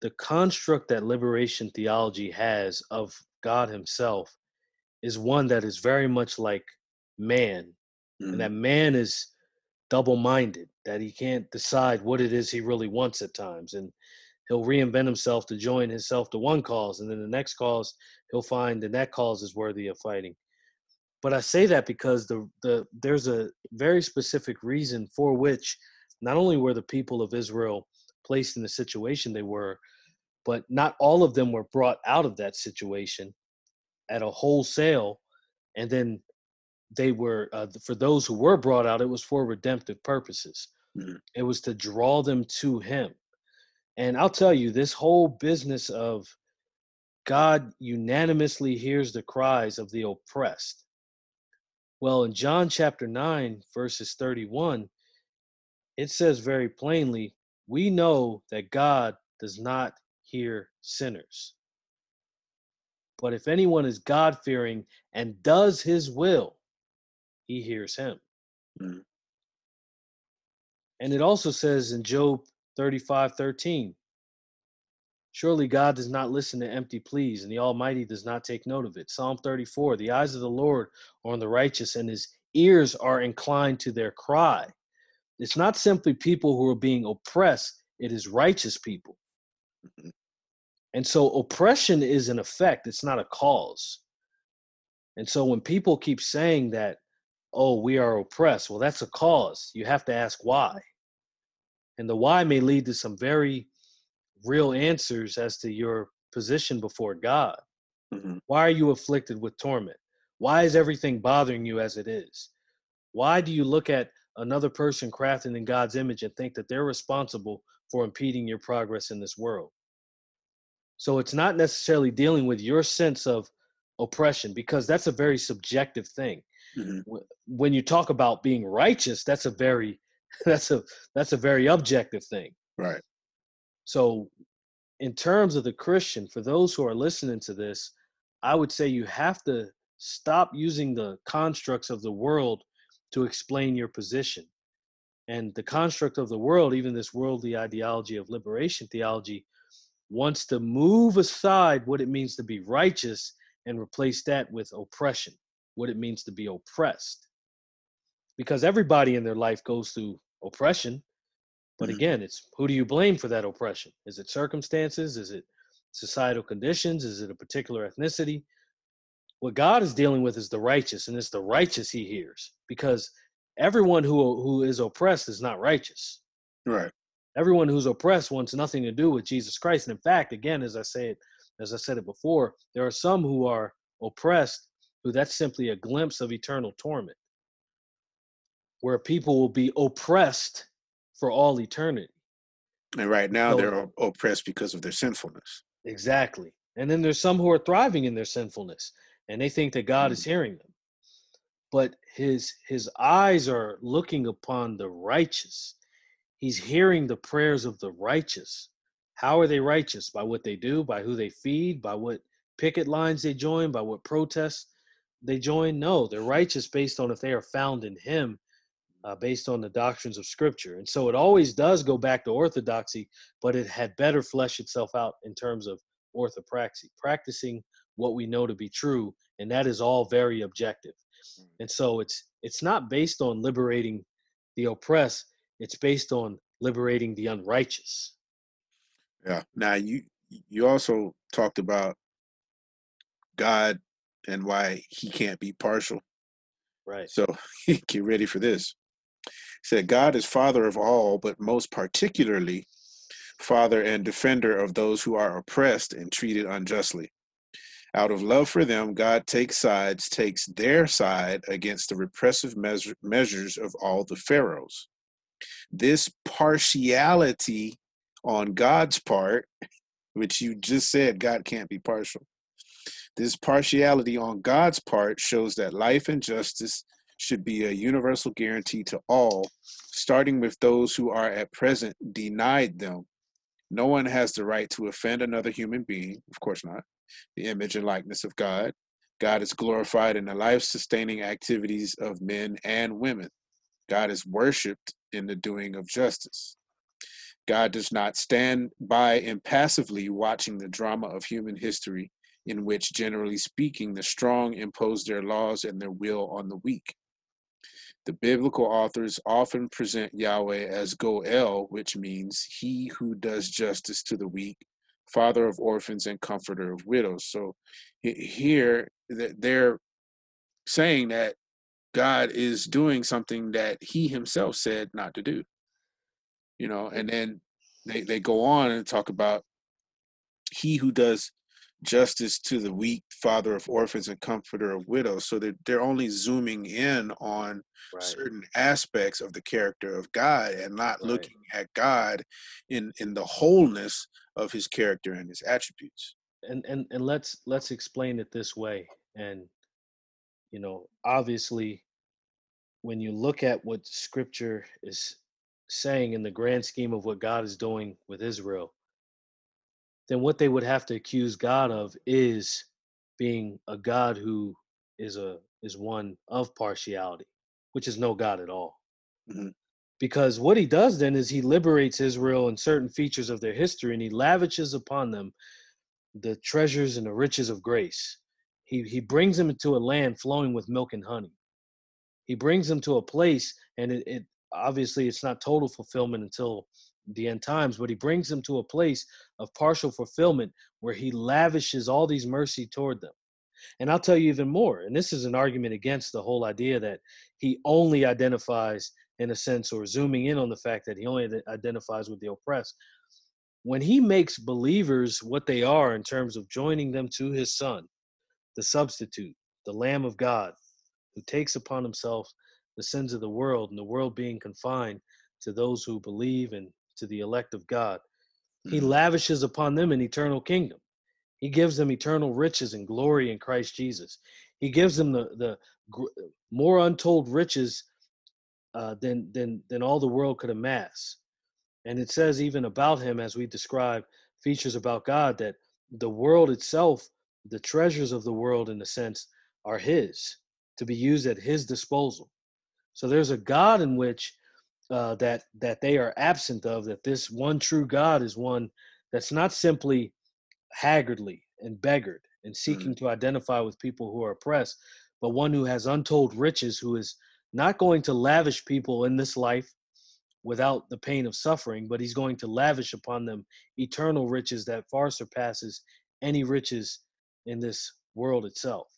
the construct that liberation theology has of God Himself is one that is very much like man, and that Mhm. man is double-minded, that he can't decide what it is he really wants at times, and he'll reinvent himself to join himself to one cause, and then the next cause he'll find that that cause is worthy of fighting. But I say that because the the there's a very specific reason for which not only were the people of Israel placed in the situation they were, but not all of them were brought out of that situation at a wholesale, and then they were uh, for those who were brought out, it was for redemptive purposes. Mhm. It was to draw them to Him. And I'll tell you, this whole business of God unanimously hears the cries of the oppressed. Well, in John chapter 9, verses 31, it says very plainly, we know that God does not hear sinners. But if anyone is God fearing and does his will, he hears him. Mhm. And it also says in Job 35 13, surely God does not listen to empty pleas, and the Almighty does not take note of it. Psalm 34, the eyes of the Lord are on the righteous, and his ears are inclined to their cry. It's not simply people who are being oppressed, it is righteous people. Mhm. And so oppression is an effect, it's not a cause. And so when people keep saying that, oh, we are oppressed, well, that's a cause. You have to ask why. And the why may lead to some very real answers as to your position before God. Mhm. Why are you afflicted with torment? Why is everything bothering you as it is? Why do you look at another person crafted in God's image and think that they're responsible for impeding your progress in this world? So it's not necessarily dealing with your sense of oppression because that's a very subjective thing. Mhm. When you talk about being righteous, that's a very that's a that's a very objective thing. Right. So, in terms of the Christian, for those who are listening to this, I would say you have to stop using the constructs of the world to explain your position. And the construct of the world, even this worldly ideology of liberation theology, wants to move aside what it means to be righteous and replace that with oppression, what it means to be oppressed. Because everybody in their life goes through oppression. But Mhm. again, it's who do you blame for that oppression? Is it circumstances? Is it societal conditions? Is it a particular ethnicity? What God is dealing with is the righteous, and it's the righteous he hears because everyone who who is oppressed is not righteous. Right. Everyone who's oppressed wants nothing to do with Jesus Christ. And in fact, again, as I said as I said it before, there are some who are oppressed, who that's simply a glimpse of eternal torment, where people will be oppressed for all eternity. And right now So- they're oppressed because of their sinfulness. Exactly. And then there's some who are thriving in their sinfulness and they think that God is hmm. hearing them. But his his eyes are looking upon the righteous. He's hearing the prayers of the righteous. How are they righteous? By what they do, by who they feed, by what picket lines they join, by what protests they join? No, they're righteous based on if they are found in him, uh, based on the doctrines of scripture. And so it always does go back to orthodoxy, but it had better flesh itself out in terms of orthopraxy, practicing what we know to be true, and that is all very objective. And so it's it's not based on liberating the oppressed; it's based on liberating the unrighteous. Yeah. Now you you also talked about God and why he can't be partial. Right. So get ready for this. He said God is father of all, but most particularly father and defender of those who are oppressed and treated unjustly. Out of love for them, God takes sides, takes their side against the repressive measure, measures of all the pharaohs. This partiality on God's part, which you just said God can't be partial. This partiality on God's part shows that life and justice should be a universal guarantee to all, starting with those who are at present denied them. No one has the right to offend another human being, of course not, the image and likeness of God. God is glorified in the life sustaining activities of men and women. God is worshiped in the doing of justice. God does not stand by impassively watching the drama of human history, in which, generally speaking, the strong impose their laws and their will on the weak. The biblical authors often present Yahweh as Goel, which means he who does justice to the weak, father of orphans, and comforter of widows. So here they're saying that God is doing something that he himself said not to do. You know, and then they, they go on and talk about he who does justice to the weak, father of orphans, and comforter of widows. So they're, they're only zooming in on Right. certain aspects of the character of God and not Right. looking at God in in the wholeness of his character and his attributes. and and and let's let's explain it this way and you know obviously when you look at what scripture is saying in the grand scheme of what God is doing with Israel then what they would have to accuse God of is being a God who is a is one of partiality which is no God at all Mhm. because what he does then is he liberates Israel in certain features of their history and he lavishes upon them the treasures and the riches of grace. He he brings them into a land flowing with milk and honey. He brings them to a place, and it, it obviously it's not total fulfillment until the end times, but he brings them to a place of partial fulfillment where he lavishes all these mercy toward them. And I'll tell you even more, and this is an argument against the whole idea that he only identifies, in a sense, or zooming in on the fact that he only identifies with the oppressed when he makes believers what they are in terms of joining them to his son, the substitute, the Lamb of God, who takes upon himself the sins of the world, and the world being confined to those who believe and to the elect of God, he Mhm. lavishes upon them an eternal kingdom. He gives them eternal riches and glory in Christ Jesus. He gives them the, the gr- more untold riches uh, than, than, than all the world could amass. And it says even about him, as we describe features about God, that the world itself, the treasures of the world, in a sense, are his to be used at his disposal. So there's a God in which uh, that that they are absent of. That this one true God is one that's not simply haggardly and beggared and seeking to identify with people who are oppressed, but one who has untold riches, who is not going to lavish people in this life without the pain of suffering, but he's going to lavish upon them eternal riches that far surpasses any riches in this world itself.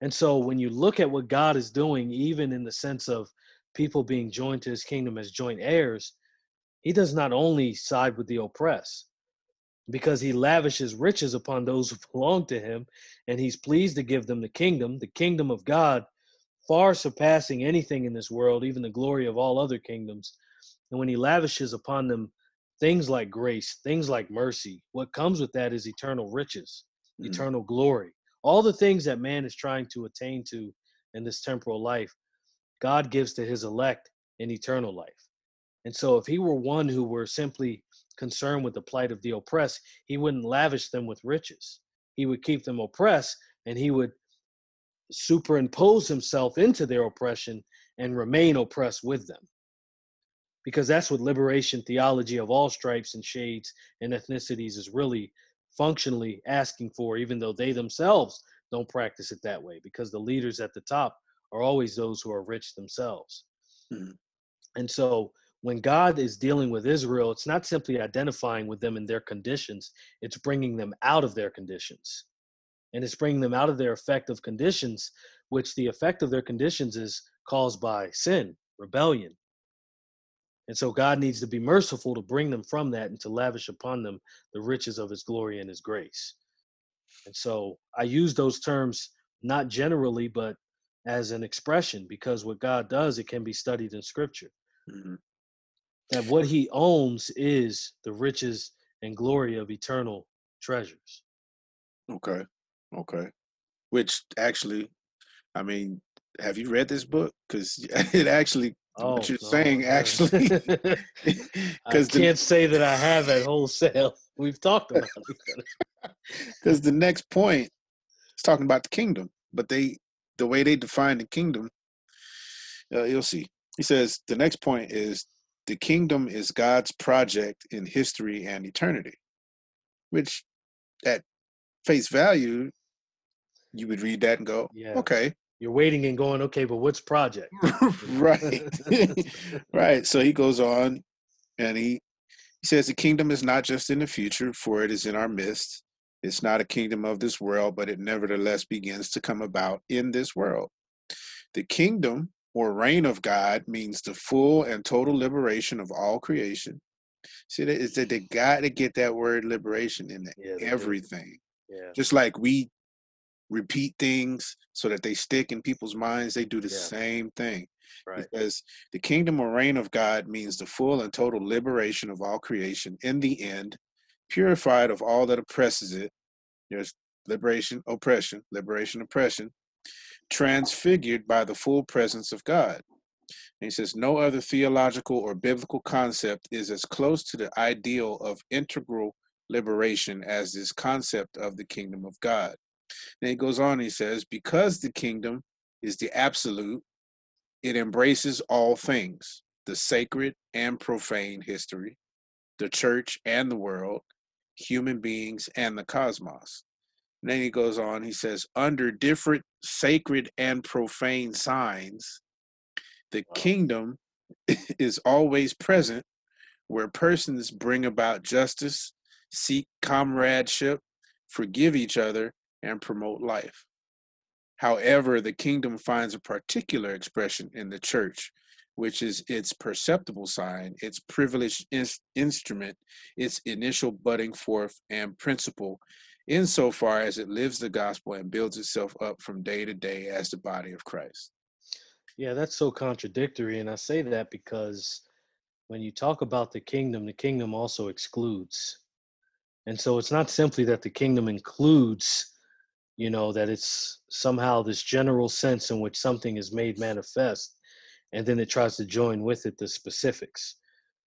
And so when you look at what God is doing, even in the sense of people being joined to his kingdom as joint heirs, he does not only side with the oppressed, because he lavishes riches upon those who belong to him, and he's pleased to give them the kingdom, the kingdom of God, far surpassing anything in this world, even the glory of all other kingdoms. And when he lavishes upon them things like grace, things like mercy, what comes with that is eternal riches, Mm. eternal glory. All the things that man is trying to attain to in this temporal life, God gives to his elect in eternal life. And so if he were one who were simply concerned with the plight of the oppressed, he wouldn't lavish them with riches. He would keep them oppressed and he would superimpose himself into their oppression and remain oppressed with them. Because that's what liberation theology of all stripes and shades and ethnicities is really functionally asking for, even though they themselves don't practice it that way, because the leaders at the top are always those who are rich themselves. Mhm. And so when God is dealing with Israel, it's not simply identifying with them in their conditions, it's bringing them out of their conditions. And it's bringing them out of their effective conditions, which the effect of their conditions is caused by sin, rebellion. And so God needs to be merciful to bring them from that and to lavish upon them the riches of his glory and his grace. And so I use those terms not generally, but as an expression, because what God does, it can be studied in scripture Mhm. that what he owns is the riches and glory of eternal treasures. Okay. Okay. Which actually, I mean, have you read this book? Because it actually, what you're no, saying uh, actually, I because the, can't say that I have at wholesale. We've talked about it. because the next point is talking about the kingdom, but they, the way they define the kingdom, uh, you'll see. He says the next point is the kingdom is God's project in history and eternity, which at face value, you would read that and go, Yeah. okay, You're waiting and going, okay, but what's project? right right so he goes on and he he says the kingdom is not just in the future for it is in our midst it's not a kingdom of this world but it nevertheless begins to come about in this world the kingdom or reign of god means the full and total liberation of all creation see that is that they got to get that word liberation in Yeah, everything Yeah. just like we repeat things so that they stick in people's minds they do the Yeah. same thing Right. because the kingdom or reign of God means the full and total liberation of all creation in the end, purified of all that oppresses it. There's liberation, oppression, liberation, oppression, transfigured by the full presence of God. And he says, no other theological or biblical concept is as close to the ideal of integral liberation as this concept of the kingdom of God. Then he goes on, he says, because the kingdom is the absolute, it embraces all things the sacred and profane history, the church and the world, human beings and the cosmos. And then he goes on, he says, under different sacred and profane signs, the kingdom is always present where persons bring about justice, seek comradeship, forgive each other, and promote life. However, the kingdom finds a particular expression in the church, which is its perceptible sign, its privileged ins- instrument, its initial budding forth and principle, insofar as it lives the gospel and builds itself up from day to day as the body of Christ. Yeah, that's so contradictory. And I say that because when you talk about the kingdom, the kingdom also excludes. And so it's not simply that the kingdom includes, you know, that it's somehow this general sense in which something is made manifest, and then it tries to join with it the specifics.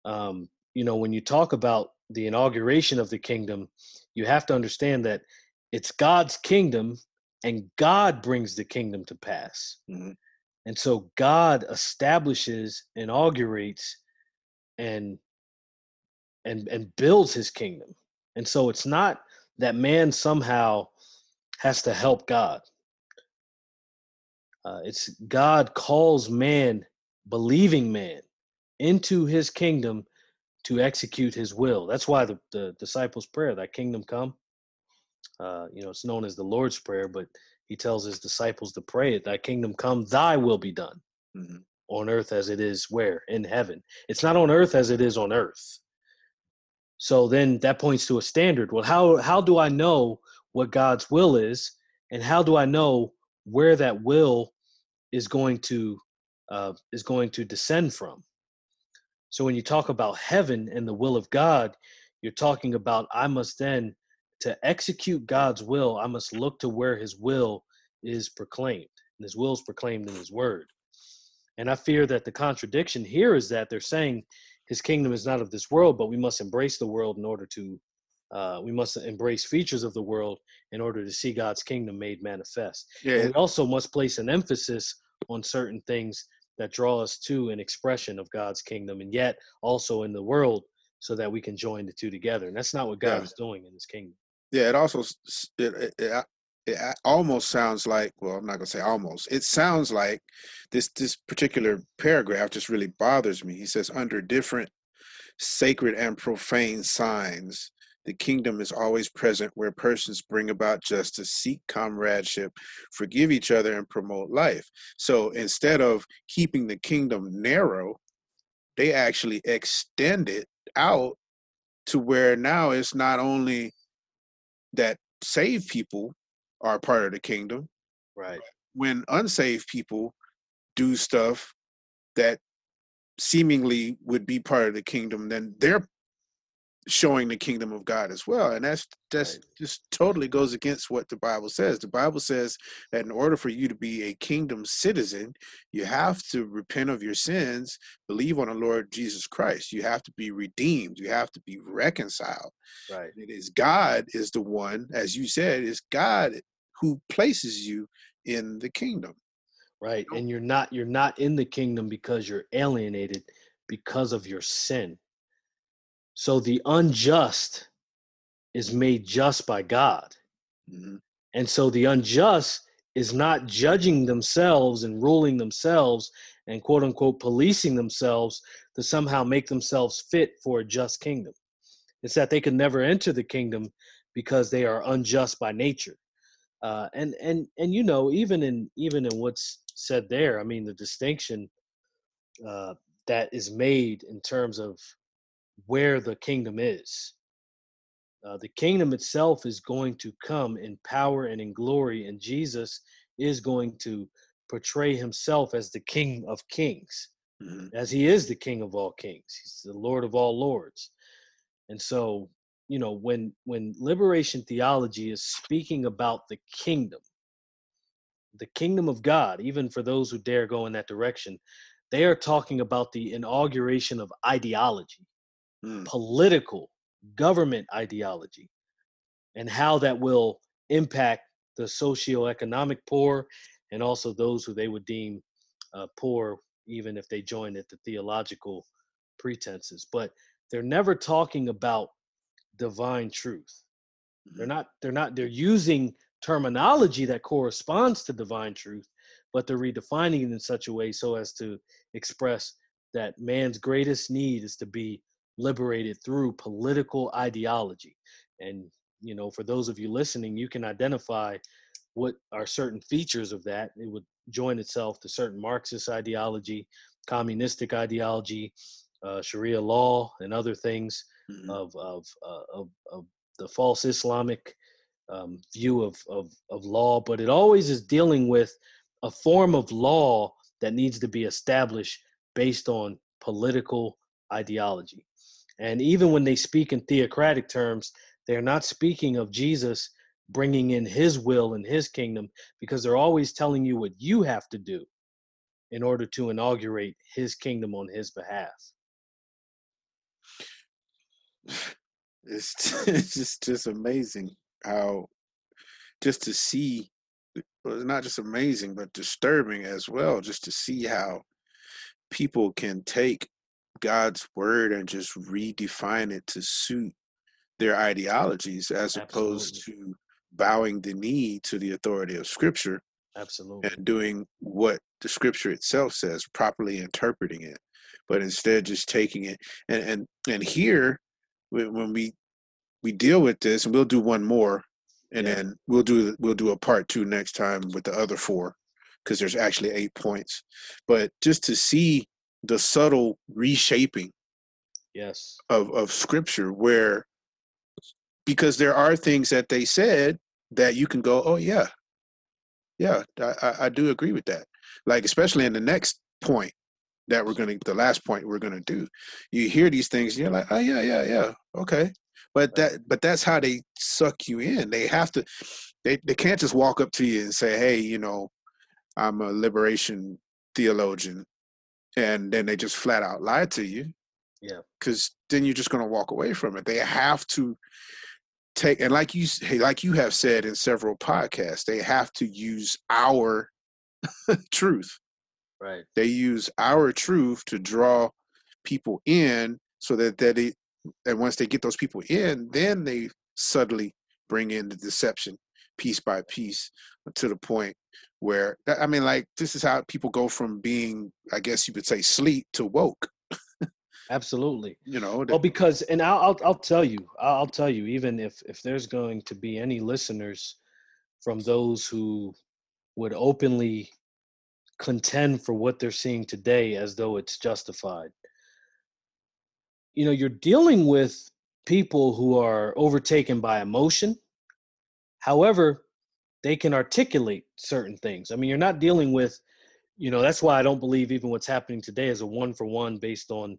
Um, you know, when you talk about the inauguration of the kingdom, you have to understand that it's God's kingdom and God brings the kingdom to pass. Mhm. And so God establishes, inaugurates, and and and builds his kingdom. And so it's not that man somehow has to help God. Uh, it's God calls man, believing man, into his kingdom to execute his will. That's why the, the disciples' prayer, that kingdom come, uh, you know, it's known as the Lord's Prayer, but he tells his disciples to pray it, thy kingdom come, thy will be done Mhm. on earth as it is where? In heaven. It's not on earth as it is on earth. So then that points to a standard. Well, how how do I know what God's will is, and how do I know where that will is going to uh, is going to descend from? So when you talk about heaven and the will of God, you're talking about I must then to execute God's will, I must look to where His will is proclaimed, and His will is proclaimed in His Word. And I fear that the contradiction here is that they're saying His kingdom is not of this world, but we must embrace the world in order to, uh, we must embrace features of the world in order to see God's kingdom made manifest. Yeah, And we also must place an emphasis on certain things that draw us to an expression of God's kingdom, and yet also in the world, so that we can join the two together. And that's not what God Yeah. is doing in His kingdom. yeah. It also it, it, it, it almost sounds like well, I'm not gonna say almost. It sounds like this this particular paragraph just really bothers me. He says under different sacred and profane signs. The kingdom is always present where persons bring about justice, seek comradeship, forgive each other, and promote life. So instead of keeping the kingdom narrow, they actually extend it out to where now it's not only that saved people are part of the kingdom, Right. when unsaved people do stuff that seemingly would be part of the kingdom, then they're showing the kingdom of God as well. And that's that's Right. just totally goes against what the Bible says. The Bible says that in order for you to be a kingdom citizen, you have to repent of your sins, believe on the Lord Jesus Christ. You have to be redeemed. You have to be reconciled. Right. It is God is the one, as you said, it's God who places you in the kingdom. Right. Nope. And you're not you're not in the kingdom because you're alienated because of your sin. So the unjust is made just by God. Mhm. And so the unjust is not judging themselves and ruling themselves and quote unquote policing themselves to somehow make themselves fit for a just kingdom. It's that they can never enter the kingdom because they are unjust by nature. Uh, and and and you know even in even in what's said there, I mean the distinction uh, that is made in terms of where the kingdom is. Uh, the kingdom itself is going to come in power and in glory, and Jesus is going to portray himself as the King of Kings, Mhm. as he is the King of all kings. He's the Lord of all lords. And so, you know, when when liberation theology is speaking about the kingdom, the kingdom of God, even for those who dare go in that direction, they are talking about the inauguration of ideology Mm. political government ideology and how that will impact the socioeconomic poor and also those who they would deem uh, poor even if they join at the theological pretenses but they're never talking about divine truth they're Mhm. not they're not they're using terminology that corresponds to divine truth but they're redefining it in such a way so as to express that man's greatest need is to be liberated through political ideology and you know for those of you listening you can identify what are certain features of that it would join itself to certain marxist ideology communistic ideology uh, sharia law and other things Mhm. of of uh, of, of the false Islamic um, view of, of of law, but it always is dealing with a form of law that needs to be established based on political ideology. And even when they speak in theocratic terms, they're not speaking of Jesus bringing in his will and his kingdom because they're always telling you what you have to do in order to inaugurate his kingdom on his behalf. It's it's just just amazing how just to see well, it's not just amazing but disturbing as well just to see how people can take God's word and just redefine it to suit their ideologies as opposed to bowing the knee to the authority of scripture Absolutely. and doing what the scripture itself says properly interpreting it but instead just taking it and and and here when we we deal with this and we'll do one more and Yeah. then we'll do we'll do a part two next time with the other four because there's actually eight points but just to see the subtle reshaping Yes. of of scripture where because there are things that they said that you can go, oh yeah, yeah, I, I, do agree with that. Like especially in the next point that we're gonna, the last point we're gonna do, you hear these things, and you're like, oh yeah, yeah, yeah, okay. But that, but that's how they suck you in. They have to, they they can't just walk up to you and say, hey, you know, I'm a liberation theologian, and then they just flat out lie to you Yeah. because then you're just going to walk away from it. They have to take and like you like you have said in several podcasts, they have to use our truth. Right. They use our truth to draw people in, so that that it and once they get those people in, then they subtly bring in the deception piece by piece to the point where I mean, like this is how people go from being, I guess you would say, sleep to woke. Absolutely. You know, Well, because and I'll I'll, I'll tell you I'll, I'll tell you even if if there's going to be any listeners from those who would openly contend for what they're seeing today as though it's justified. You know, you're dealing with people who are overtaken by emotion. However, they can articulate certain things. I mean, you're not dealing with, you know, that's why I don't believe even what's happening today is a one for one based on,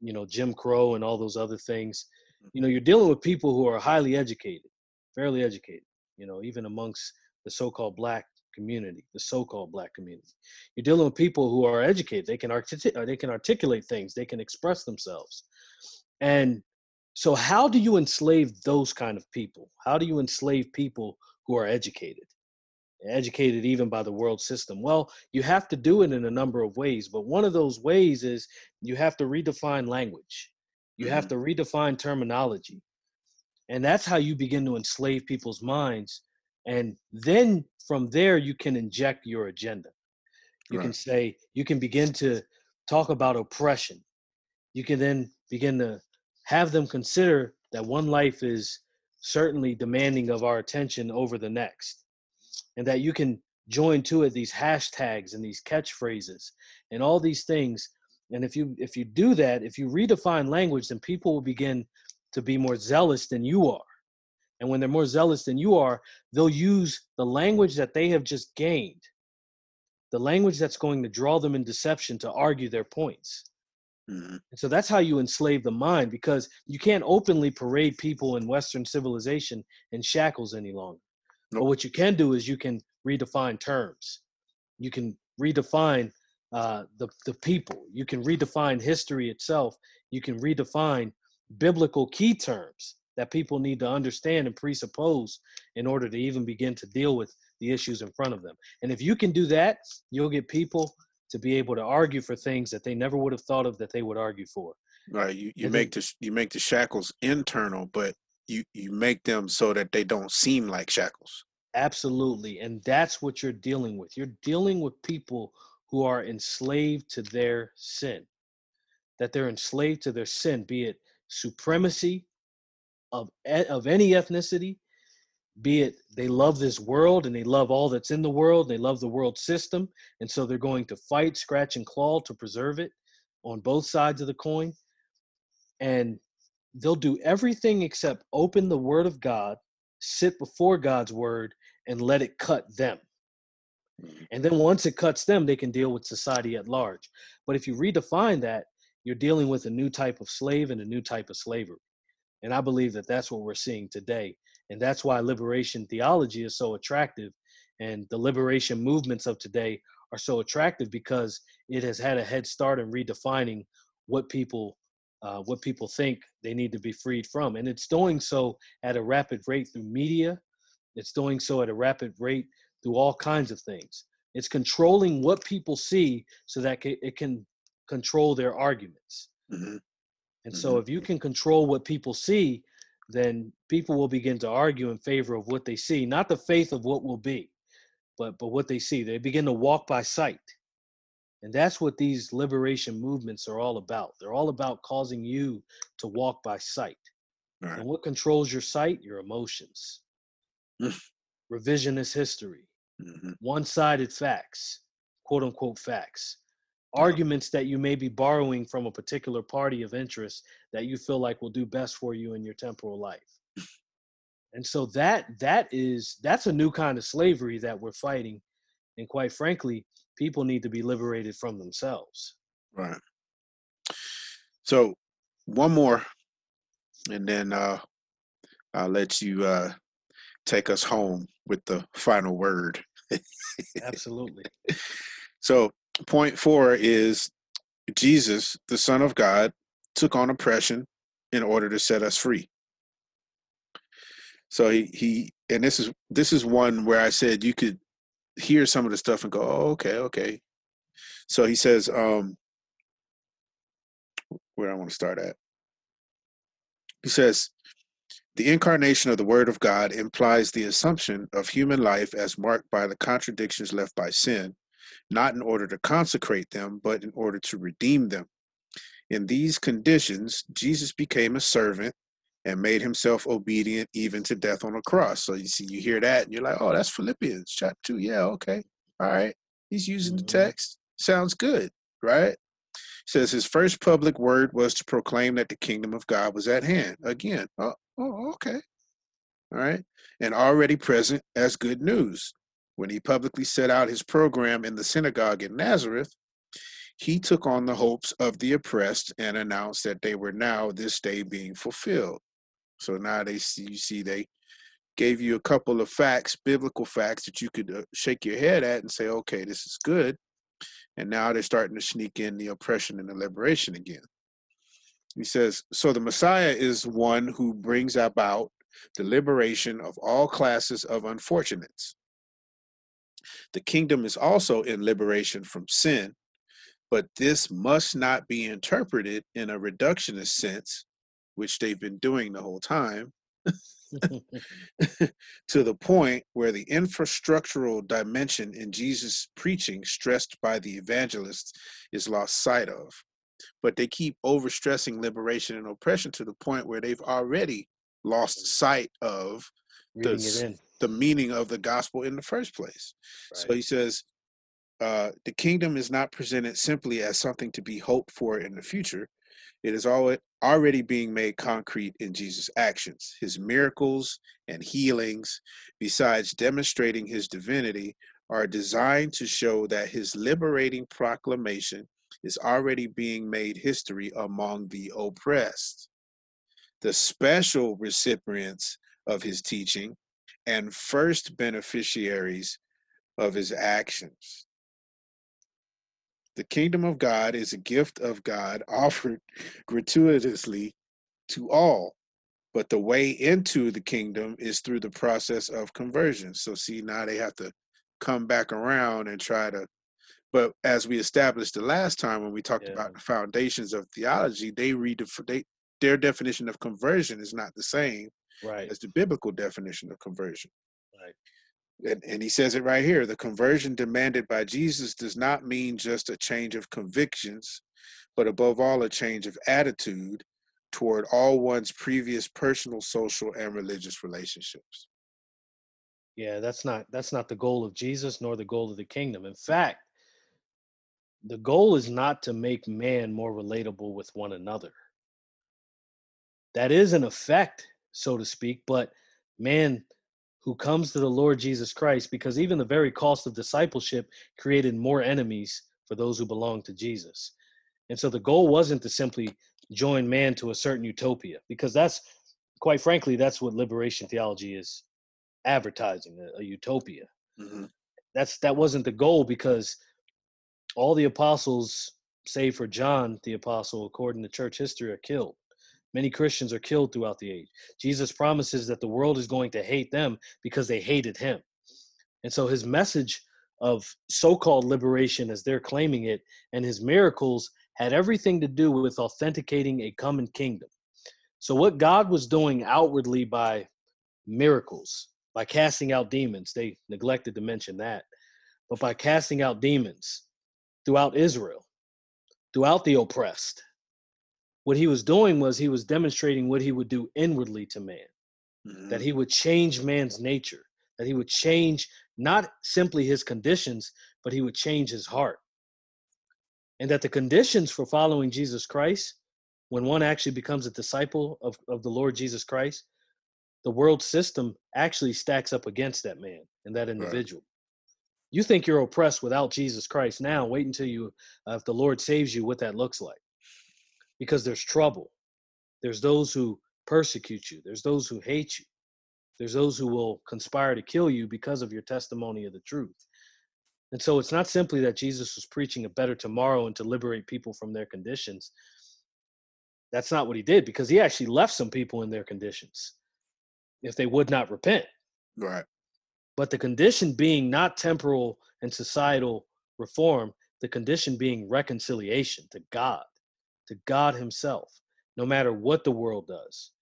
you know, Jim Crow and all those other things. You know, mm-hmm. you're dealing with people who are highly educated, fairly educated, you know, even amongst the so-called black community, the so-called black community. You're dealing with people who are educated. They can articulate, they can articulate things. They can express themselves. And so, how do you enslave those kind of people? How do you enslave people who are educated, educated even by the world system? Well, you have to do it in a number of ways. But one of those ways is you have to redefine language. You have mm-hmm. to redefine terminology. And that's how you begin to enslave people's minds. And then from there, you can inject your agenda. You can say, you can begin to talk about oppression. You can then begin to have them consider that one life is certainly demanding of our attention over the next. And that you can join to it these hashtags and these catchphrases and all these things. And if you if you do that if you redefine language then people will begin to be more zealous than you are. And when they're more zealous than you are they'll use the language that they have just gained the language that's going to draw them in deception to argue their points Mhm. and so that's how you enslave the mind because you can't openly parade people in Western civilization in shackles any longer. But what you can do is you can redefine terms. You can redefine uh, the, the people. You can redefine history itself. You can redefine biblical key terms that people need to understand and presuppose in order to even begin to deal with the issues in front of them. And if you can do that, you'll get people to be able to argue for things that they never would have thought of that they would argue for. Right. You you And make the you make the shackles internal, but you you make them so that they don't seem like shackles. Absolutely. And that's what you're dealing with. You're dealing with people who are enslaved to their sin, that they're enslaved to their sin, be it supremacy of, e- of any ethnicity, be it they love this world and they love all that's in the world, they love the world system. And so they're going to fight, scratch, and claw to preserve it on both sides of the coin. And they'll do everything except open the word of God, sit before God's word, and let it cut them. Mm-hmm. And then once it cuts them, they can deal with society at large. But if you redefine that, you're dealing with a new type of slave and a new type of slavery. And I believe that that's what we're seeing today. And that's why liberation theology is so attractive. And the liberation movements of today are so attractive because it has had a head start in redefining what people uh, what people think they need to be freed from. And it's doing so at a rapid rate through media. It's doing so at a rapid rate through all kinds of things. It's controlling what people see so that it can control their arguments. Mhm. And so, if you can control what people see, then people will begin to argue in favor of what they see, not the faith of what will be, but but what they see. They begin to walk by sight, and that's what these liberation movements are all about. They're all about causing you to walk by sight. Right. And what controls your sight? Your emotions. Mm. Revisionist history Mhm. one-sided facts, quote unquote facts. Arguments that you may be borrowing from a particular party of interest that you feel like will do best for you in your temporal life and so that that is that's a new kind of slavery that we're fighting and quite frankly people need to be liberated from themselves Right. So one more, and then uh, I'll let you uh, take us home with the final word. absolutely So point four is Jesus, the Son of God, took on oppression in order to set us free. So he he and this is this is one where I said you could hear some of the stuff and go, oh, okay, okay. So he says, um, where I want to start at. He says, the incarnation of the Word of God implies the assumption of human life as marked by the contradictions left by sin, not in order to consecrate them, but in order to redeem them. In these conditions, Jesus became a servant and made himself obedient even to death on a cross. So you see, you hear that and you're like, oh, that's Philippians chapter 2. Yeah, okay. All right. He's using the Mhm. text. Sounds good, right? says his first public word was to proclaim that the kingdom of God was at hand. Again, oh, oh, okay. All right. And already present as good news. When he publicly set out his program in the synagogue in Nazareth, he took on the hopes of the oppressed and announced that they were now this day being fulfilled. So now they see, you see, they gave you a couple of facts, biblical facts that you could uh, shake your head at and say, okay, this is good. And now they're starting to sneak in the oppression and the liberation again. He says, so the Messiah is one who brings about the liberation of all classes of unfortunates. The kingdom is also in liberation from sin, but this must not be interpreted in a reductionist sense, which they've been doing the whole time, to the point where the infrastructural dimension in Jesus' preaching, stressed by the evangelists, is lost sight of. But they keep overstressing liberation and oppression to the point where they've already lost mm. sight of reading in the meaning of the gospel in the first place. So he says, uh, the kingdom is not presented simply as something to be hoped for in the future. It is already being made concrete in Jesus' actions. His miracles and healings, besides demonstrating his divinity, are designed to show that his liberating proclamation is already being made history among the oppressed. The special recipients of his teaching and first beneficiaries of his actions. The kingdom of God is a gift of God offered gratuitously to all, but the way into the kingdom is through the process of conversion. So, see, now they have to come back around and try to. But as we established the last time when we talked Yeah. about the foundations of theology, they read they, their definition of conversion is not the same right as the biblical definition of conversion. right And, and he says it right here the conversion demanded by Jesus does not mean just a change of convictions, but above all, a change of attitude toward all one's previous personal, social, and religious relationships. yeah that's not that's not the goal of jesus nor the goal of the kingdom in fact the goal is not to make man more relatable with one another that is an effect so to speak but man who comes to the lord jesus christ because even the very cost of discipleship created more enemies for those who belong to jesus. And so the goal wasn't to simply join man to a certain utopia because that's quite frankly that's what liberation theology is advertising a, a utopia. Mhm. that's that wasn't the goal because all the apostles save for john the apostle according to church history are killed many christians are killed throughout the age jesus promises that the world is going to hate them because they hated him and so his message of so-called liberation as they're claiming it and his miracles had everything to do with authenticating a coming kingdom so what god was doing outwardly by miracles by casting out demons they neglected to mention that but by casting out demons throughout Israel, throughout the oppressed. What he was doing was he was demonstrating what he would do inwardly to man, that Mhm. he would change man's nature, that he would change not simply his conditions, but he would change his heart. and that the conditions for following Jesus Christ, when one actually becomes a disciple of, of the Lord Jesus Christ, the world system actually stacks up against that man and that individual. You think you're oppressed without Jesus Christ now, wait until you, uh, if the Lord saves you, what that looks like. Because there's trouble. There's those who persecute you, there's those who hate you, there's those who will conspire to kill you because of your testimony of the truth. And so it's not simply that Jesus was preaching a better tomorrow and to liberate people from their conditions. That's not what he did because he actually left some people in their conditions if they would not repent. Right. But the condition being not temporal and societal reform, the condition being reconciliation to God, to God Himself, no matter what the world does.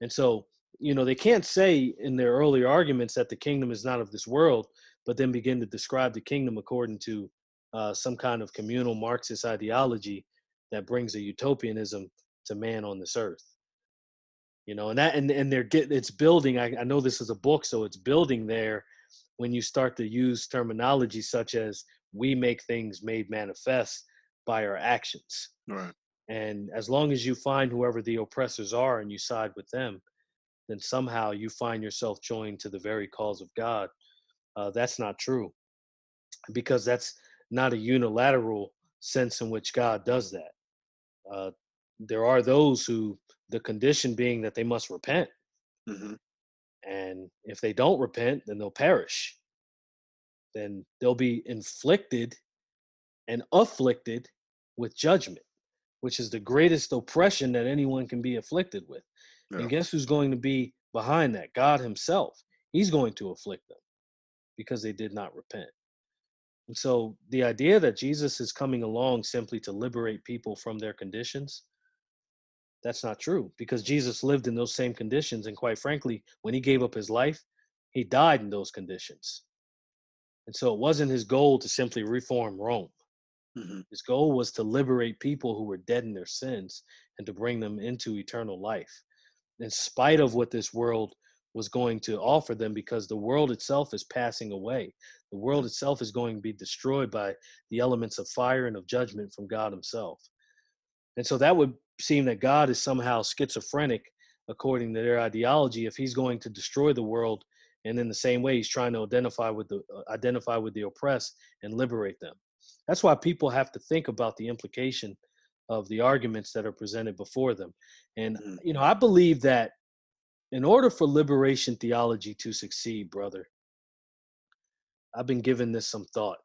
And so, you know, they can't say in their earlier arguments that the kingdom is not of this world, but then begin to describe the kingdom according to uh, some kind of communal Marxist ideology that brings a utopianism to man on this earth you know and that and, and they're getting it's building I, I know this is a book so it's building there when you start to use terminology such as we make things made manifest by our actions Right. And as long as you find whoever the oppressors are and you side with them then somehow you find yourself joined to the very cause of god. Uh, that's not true because that's not a unilateral sense in which god does that. Uh, there are those who the condition being that they must repent. Hmm and if they don't repent then they'll perish. Then they'll be inflicted and afflicted with judgment which is the greatest oppression that anyone can be afflicted with Yeah. and guess who's going to be behind that god himself he's going to afflict them because they did not repent and so the idea that jesus is coming along simply to liberate people from their conditions that's not true because Jesus lived in those same conditions. And quite frankly, when he gave up his life, he died in those conditions. And so it wasn't his goal to simply reform Rome. Hmm His goal was to liberate people who were dead in their sins and to bring them into eternal life, in spite of what this world was going to offer them, because the world itself is passing away. The world itself is going to be destroyed by the elements of fire and of judgment from God Himself. And so that would seem that God is somehow schizophrenic according to their ideology if he's going to destroy the world and in the same way he's trying to identify with the uh, identify with the oppressed and liberate them. That's why people have to think about the implication of the arguments that are presented before them. And Mhm. you know, I believe that in order for liberation theology to succeed, brother, I've been giving this some thought.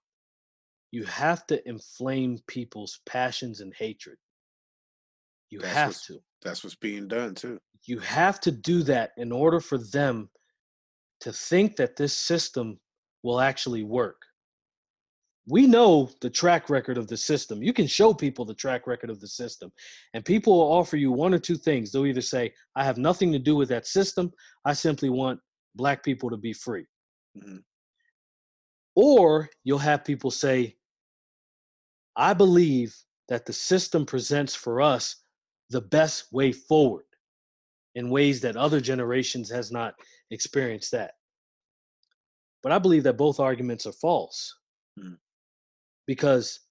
You have to inflame people's passions and hatred. You That's have to. That's what's being done too. You have to do that in order for them to think that this system will actually work. We know the track record of the system. You can show people the track record of the system, and people will offer you one or two things. They'll either say, I have nothing to do with that system, I simply want black people to be free. Mhm. Or you'll have people say, I believe that the system presents for us the best way forward in ways that other generations has not experienced that. But I believe that both arguments are false Mm. Because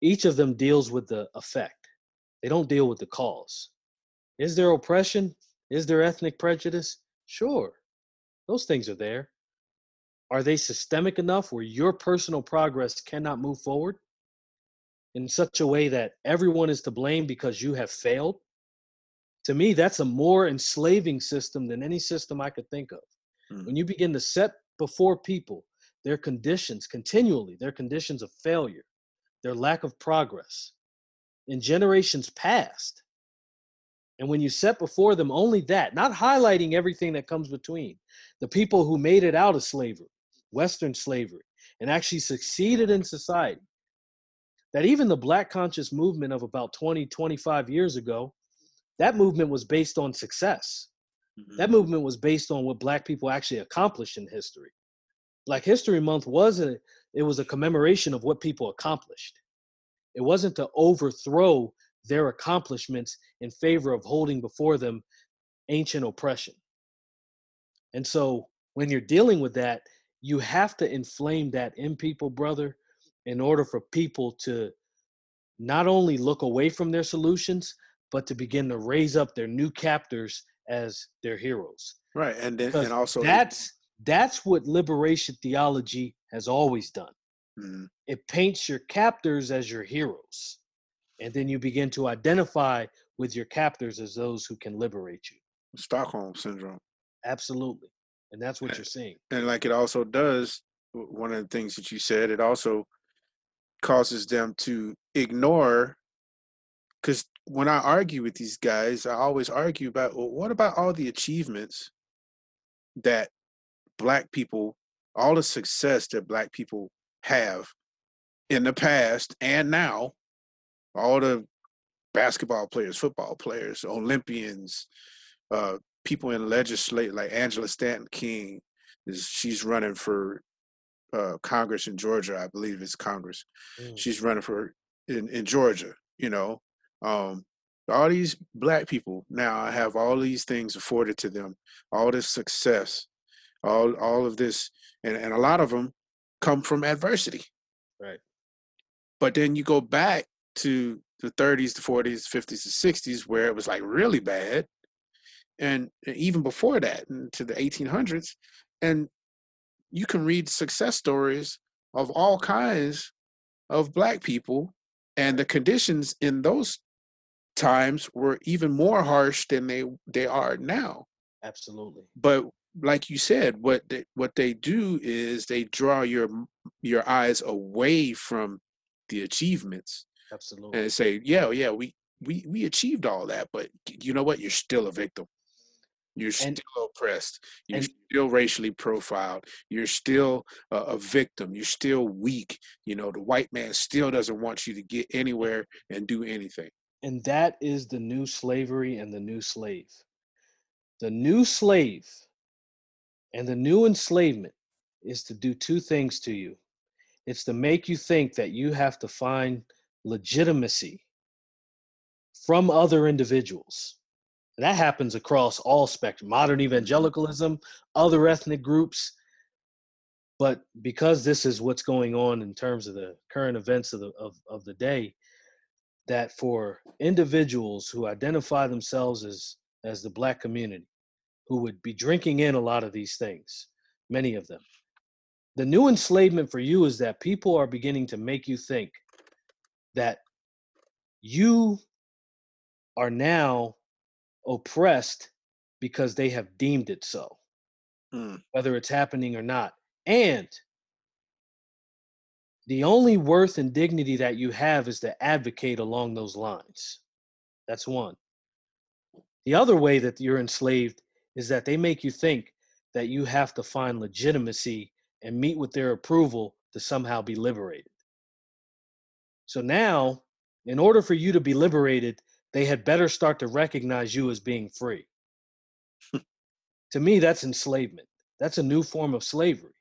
each of them deals with the effect. They don't deal with the cause. Is there oppression? Is there ethnic prejudice? Sure. Those things are there. Are they systemic enough where your personal progress cannot move forward in such a way that everyone is to blame because you have failed? To me, that's a more enslaving system than any system I could think of. Mm. When you begin to set before people their conditions continually, their conditions of failure, their lack of progress in generations past, and when you set before them only that, not highlighting everything that comes between, the people who made it out of slavery, Western slavery, and actually succeeded in society, that even the Black conscious movement of about 20, 25 years ago, that movement was based on success. Mhm. That movement was based on what Black people actually accomplished in history. Black History Month wasn't it was a commemoration of what people accomplished. It wasn't to overthrow their accomplishments in favor of holding before them ancient oppression. And so when you're dealing with that, you have to inflame that in people, brother, in order for people to not only look away from their solutions, but to begin to raise up their new captors as their heroes. Right, and then Because and also that's that's what liberation theology has always done. Mhm. It paints your captors as your heroes. And then you begin to identify with your captors as those who can liberate you. Stockholm syndrome. Absolutely. And that's what Yeah. you're seeing. and like it also does one of the things that you said it also causes them to ignore because when i argue with these guys i always argue about well, what about all the achievements that black people all the success that black people have in the past and now all the basketball players football players olympians uh people in legislate like angela stanton king is she's running for uh, Congress in Georgia, I believe it's Congress. Mm. She's running for in, in Georgia, you know. Um, all these black people now have all these things afforded to them, all this success, all all of this, and, and a lot of them come from adversity. Right. But then you go back to the 30s, the 40s, 50s, the 60s, where it was like really bad, and even before that, into the 1800s, and you can read success stories of all kinds of black people and the conditions in those times were even more harsh than they they are now Absolutely. but like you said what they, what they do is they draw your your eyes away from the achievements Absolutely. and say yeah oh, yeah we we we achieved all that but you know what? You're still a victim. You're And- still oppressed. You're and- still racially profiled. You're still a, a victim. You're still weak. You know the white man still doesn't want you to get anywhere and do anything. And that is the new slavery and the new slave. The new slave and the new enslavement is to do two things to you it's to make you think that you have to find legitimacy from other individuals. That happens across all spectrum modern evangelicalism, other ethnic groups. But because this is what's going on in terms of the current events of the, of, of the day, that for individuals who identify themselves as as the black community who would be drinking in a lot of these things many of them the new enslavement for you is that people are beginning to make you think that you are now oppressed because they have deemed it so Mm. whether it's happening or not and the only worth and dignity that you have is to advocate along those lines. That's one. The other way that you're enslaved is that they make you think that you have to find legitimacy and meet with their approval to somehow be liberated. So now, in order for you to be liberated, they had better start to recognize you as being free. to me, that's enslavement. That's a new form of slavery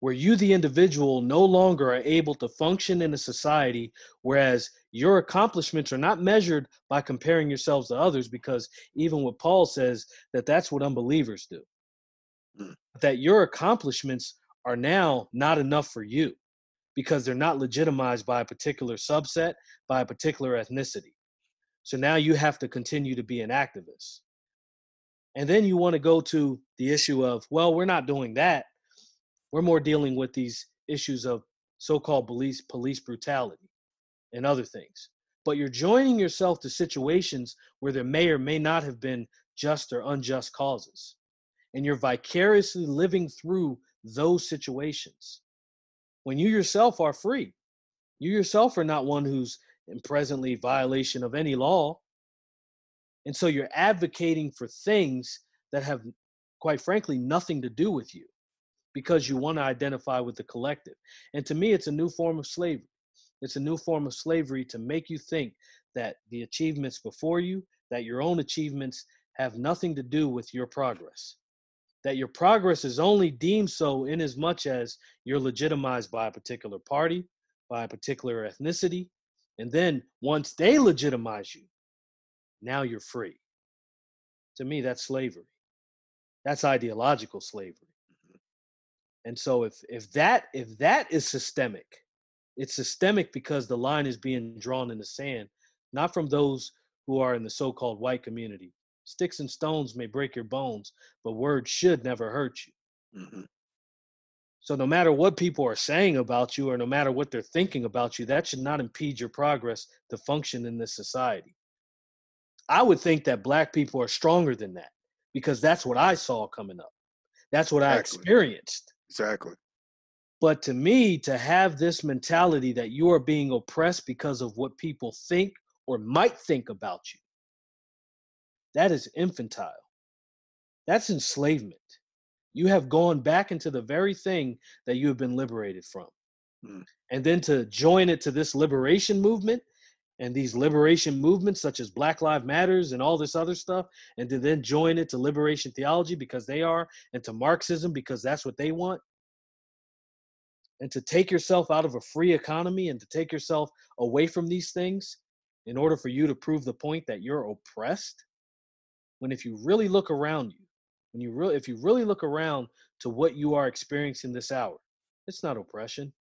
where you, the individual, no longer are able to function in a society, whereas your accomplishments are not measured by comparing yourselves to others, because even what Paul says that that's what unbelievers do. Mm. That your accomplishments are now not enough for you because they're not legitimized by a particular subset, by a particular ethnicity. So now you have to continue to be an activist. And then you want to go to the issue of, well, we're not doing that we're more dealing with these issues of so-called police police brutality and other things. But you're joining yourself to situations where there may or may not have been just or unjust causes. And you're vicariously living through those situations. When you yourself are free. You yourself are not one who's in presently violation of any law. And so you're advocating for things that have quite frankly nothing to do with you because you want to identify with the collective. And to me, it's a new form of slavery. It's a new form of slavery to make you think that the achievements before you, that your own achievements have nothing to do with your progress. That your progress is only deemed so in as much as you're legitimized by a particular party, by a particular ethnicity. And then once they legitimize you, now you're free. To me, that's slavery. That's ideological slavery. And so if if that if that is systemic, It's systemic because the line is being drawn in the sand, not from those who are in the so called white community. Sticks and stones may break your bones, but words should never hurt you. hmm So, no matter what people are saying about you or no matter what they're thinking about you, that should not impede your progress to function in this society. I would think that black people are stronger than that because that's what I saw coming up. That's what I experienced. Exactly. But to me, to have this mentality that you are being oppressed because of what people think or might think about you, that is infantile. That's enslavement. You have gone back into the very thing that you have been liberated from. Mm. And then to join it to this liberation movement and these liberation movements such as Black Lives Matters and all this other stuff, and to then join it to liberation theology because they are, and to Marxism because that's what they want. And to take yourself out of a free economy and to take yourself away from these things in order for you to prove the point that you're oppressed. When if you really look around you when you really if you really look around to what you are experiencing this hour it's not oppression.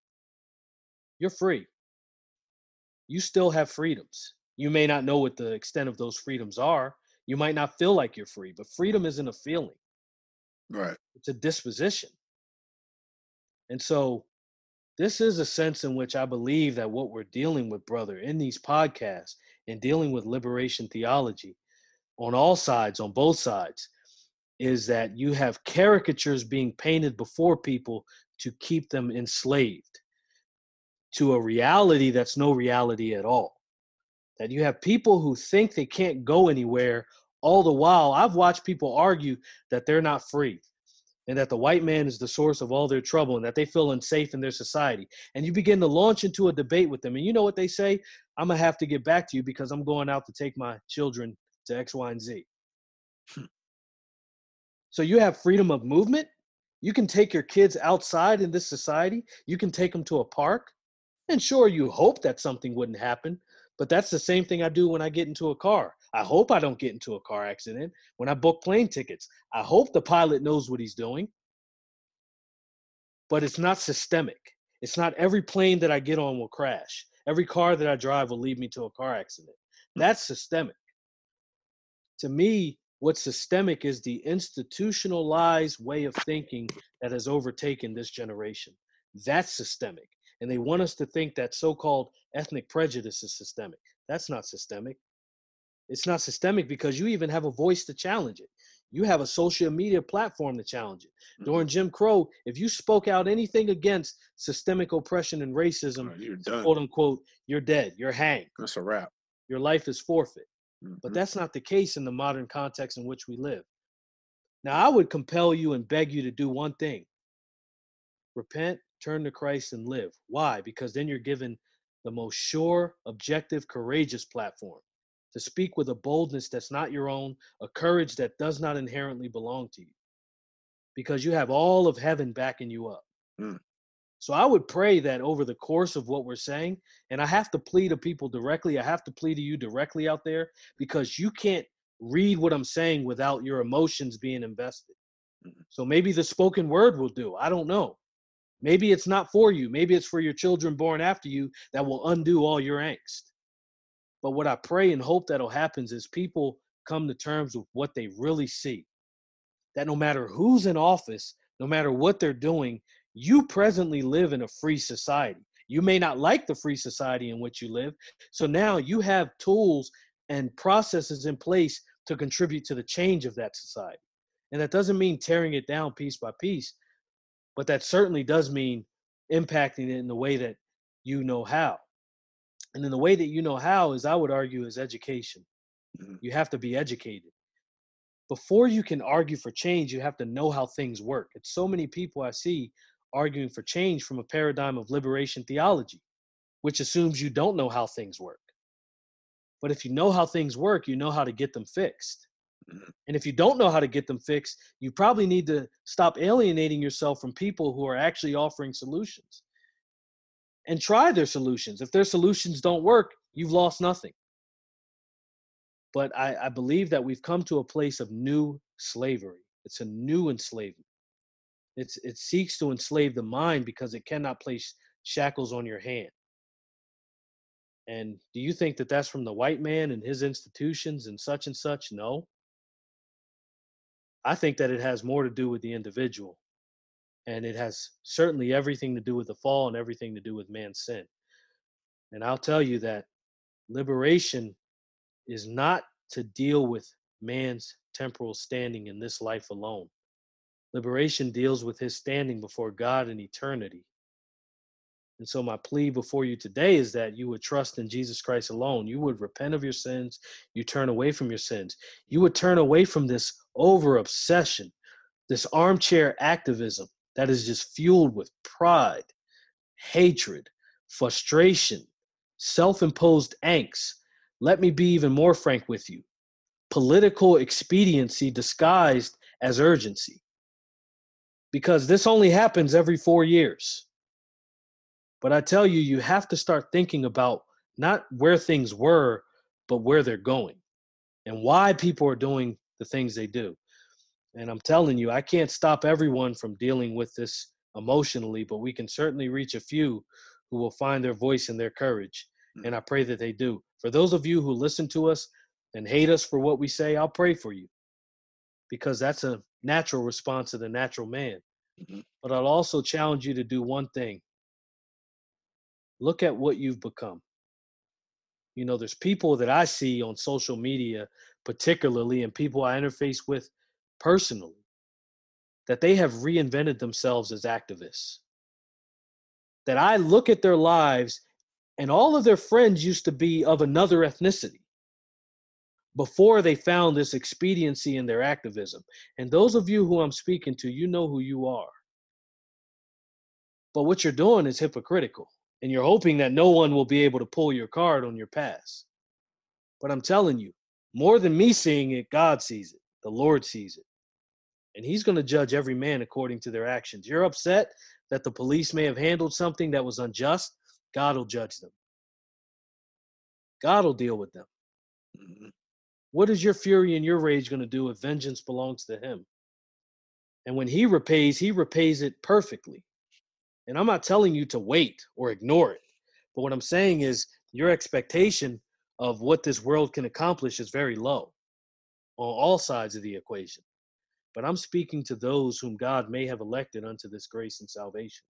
You're free you still have freedoms you may not know what the extent of those freedoms are you might not feel like you're free but freedom isn't a feeling Right. it's a disposition. And so this is a sense in which I believe that what we're dealing with, brother, in these podcasts and dealing with liberation theology on all sides, on both sides, is that you have caricatures being painted before people to keep them enslaved to a reality that's no reality at all. That you have people who think they can't go anywhere all the while I've watched people argue that they're not free and that the white man is the source of all their trouble and that they feel unsafe in their society. And you begin to launch into a debate with them. And you know what they say? I'm going to have to get back to you because I'm going out to take my children to X, Y, and Z. Hmm. so you have freedom of movement. You can take your kids outside in this society. You can take them to a park. And sure, you hope that something wouldn't happen. But that's the same thing I do when I get into a car. I hope I don't get into a car accident. When I book plane tickets, I hope the pilot knows what he's doing. But it's not systemic. It's not every plane that I get on will crash. Every car that I drive will lead me to a car accident. Hmm. That's systemic. To me, what's systemic is the institutionalized way of thinking that has overtaken this generation. That's systemic. And they want us to think that so called ethnic prejudice is systemic. That's not systemic. It's not systemic because you even have a voice to challenge it. You have a social media platform to challenge it. Mhm. During Jim Crow, if you spoke out anything against systemic oppression and racism, Right, You're done. quote unquote, you're dead, you're hanged, That's a wrap. your life is forfeit. But Mhm. that's not the case in the modern context in which we live. Now, I would compel you and beg you to do one thing repent, turn to Christ, and live. Why? Because then you're given the most sure, objective, courageous platform to speak with a boldness that's not your own, a courage that does not inherently belong to you, because you have all of heaven backing you up. Mm. So I would pray that over the course of what we're saying, and I have to plead to people directly, I have to plead to you directly out there because you can't read what I'm saying without your emotions being invested. Mhm. So maybe the spoken word will do. I don't know. Maybe it's not for you. Maybe it's for your children born after you that will undo all your angst. But what I pray and hope that'll happen is people come to terms with what they really see. That no matter who's in office, no matter what they're doing, you presently live in a free society. You may not like the free society in which you live. So now you have tools and processes in place to contribute to the change of that society. And that doesn't mean tearing it down piece by piece, but that certainly does mean impacting it in the way that you know how. And in the way that you know how is, I would argue, is education. Mhm. You have to be educated. Before you can argue for change, you have to know how things work. It's so many people I see arguing for change from a paradigm of liberation theology, which assumes you don't know how things work. But if you know how things work, you know how to get them fixed. And if you don't know how to get them fixed, you probably need to stop alienating yourself from people who are actually offering solutions and try their solutions. If their solutions don't work, you've lost nothing. But I, I believe that we've come to a place of new slavery. It's a new enslavement. It's, it seeks to enslave the mind because it cannot place shackles on your hand. And do you think that that's from the white man and his institutions and such and such? No. I think that it has more to do with the individual. And it has certainly everything to do with the fall and everything to do with man's sin. And I'll tell you that liberation is not to deal with man's temporal standing in this life alone. Liberation deals with his standing before God in eternity. And so, my plea before you today is that you would trust in Jesus Christ alone. You would repent of your sins. You turn away from your sins. You would turn away from this over obsession, this armchair activism that is just fueled with pride, hatred, frustration, self imposed angst. Let me be even more frank with you political expediency disguised as urgency. Because this only happens every four years. But I tell you, you have to start thinking about not where things were, but where they're going and why people are doing the things they do. And I'm telling you, I can't stop everyone from dealing with this emotionally, but we can certainly reach a few who will find their voice and their courage. Mm. And I pray that they do. For those of you who listen to us and hate us for what we say, I'll pray for you because that's a natural response of the natural man. Mhm. But I'll also challenge you to do one thing look at what you've become. You know, there's people that I see on social media, particularly, and people I interface with personally, that they have reinvented themselves as activists. That I look at their lives, and all of their friends used to be of another ethnicity before they found this expediency in their activism. And those of you who I'm speaking to, you know who you are. But what you're doing is hypocritical, and you're hoping that no one will be able to pull your card on your pass. But I'm telling you, more than me seeing it, God sees it, the Lord sees it. And He's going to judge every man according to their actions. You're upset that the police may have handled something that was unjust, God will judge them. God will deal with them. Mhm. What is your fury and your rage going to do if vengeance belongs to him? And when he repays, he repays it perfectly. And I'm not telling you to wait or ignore it. But what I'm saying is your expectation of what this world can accomplish is very low on all sides of the equation. But I'm speaking to those whom God may have elected unto this grace and salvation.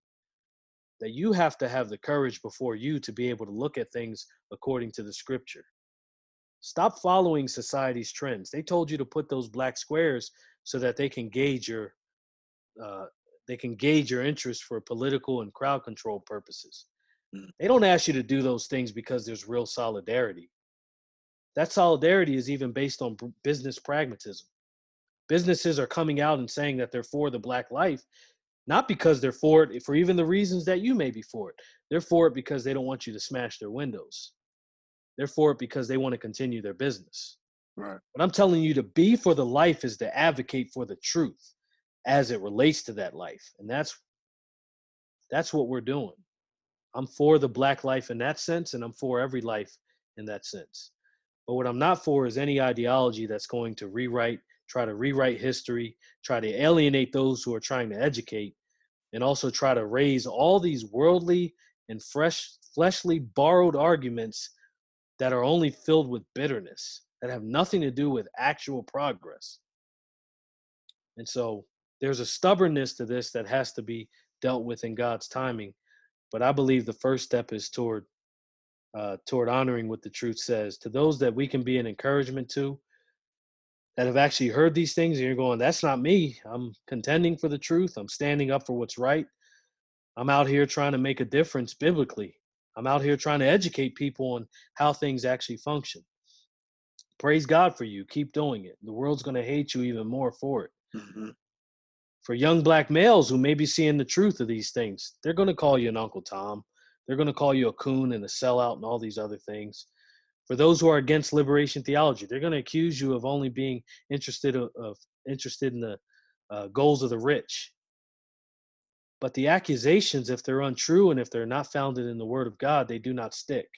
That you have to have the courage before you to be able to look at things according to the scripture. Stop following society's trends. They told you to put those black squares so that they can gauge your uh, they can gauge your interest for political and crowd control purposes. Mm. They don't ask you to do those things because there's real solidarity. That solidarity is even based on business pragmatism. Businesses are coming out and saying that they're for the black life, not because they're for it for even the reasons that you may be for it. They're for it because they don't want you to smash their windows. They're for it because they want to continue their business. Right. What I'm telling you to be for the life is to advocate for the truth as it relates to that life. And that's that's what we're doing. I'm for the black life in that sense, and I'm for every life in that sense. But what I'm not for is any ideology that's going to rewrite, try to rewrite history, try to alienate those who are trying to educate, and also try to raise all these worldly and fresh, fleshly borrowed arguments that are only filled with bitterness, that have nothing to do with actual progress. And so there's a stubbornness to this that has to be dealt with in God's timing. But I believe the first step is toward uh, toward honoring what the truth says. To those that we can be an encouragement to, that have actually heard these things, and you're going, "That's not me. I'm contending for the truth. I'm standing up for what's right. I'm out here trying to make a difference biblically. I'm out here trying to educate people on how things actually function." Praise God for you. Keep doing it. The world's going to hate you even more for it Mhm. for young black males who may be seeing the truth of these things, they're going to call you an Uncle Tom. They're going to call you a coon and a sellout and all these other things. For those who are against liberation theology, they're going to accuse you of only being interested of, of interested in the uh, goals of the rich. But the accusations, if they're untrue and if they're not founded in the Word of God, they do not stick.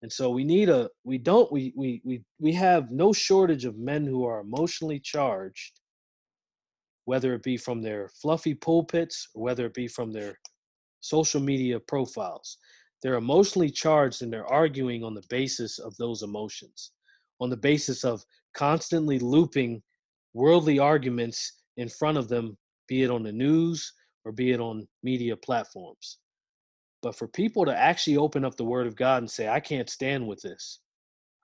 And so we need a we don't we we we we have no shortage of men who are emotionally charged whether it be from their fluffy pulpits or whether it be from their social media profiles they're emotionally charged and they're arguing on the basis of those emotions, on the basis of constantly looping worldly arguments in front of them, be it on the news or be it on media platforms. But for people to actually open up the word of God and say, I can't stand with this,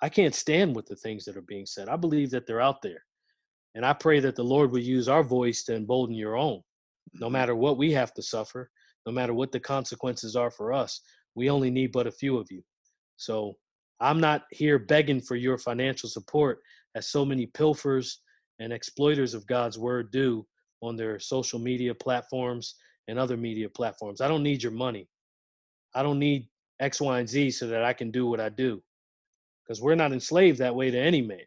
I can't stand with the things that are being said. I believe that they're out there. And I pray that the Lord will use our voice to embolden your own, no Mhm. matter what we have to suffer, no matter what the consequences are for us. We only need but a few of you. So I'm not here begging for your financial support, as so many pilfers and exploiters of God's word do on their social media platforms and other media platforms. I don't need your money. I don't need X, Y, and Z so that I can do what I do. Because we're not enslaved that way to any man.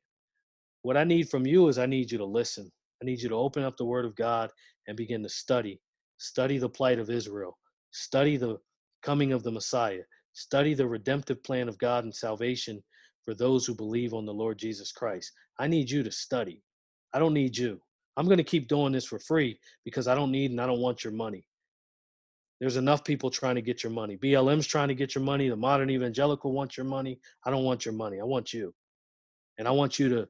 What I need from you is I need you to listen. I need you to open up the word of God and begin to study. Study the plight of Israel. Study the coming of the Messiah. Study the redemptive plan of God and salvation for those who believe on the Lord Jesus Christ. I need you to study. I don't need you. I'm going to keep doing this for free because I don't need and I don't want your money. There's enough people trying to get your money. BLM's trying to get your money. The modern evangelical wants your money. I don't want your money. I want you. And I want you to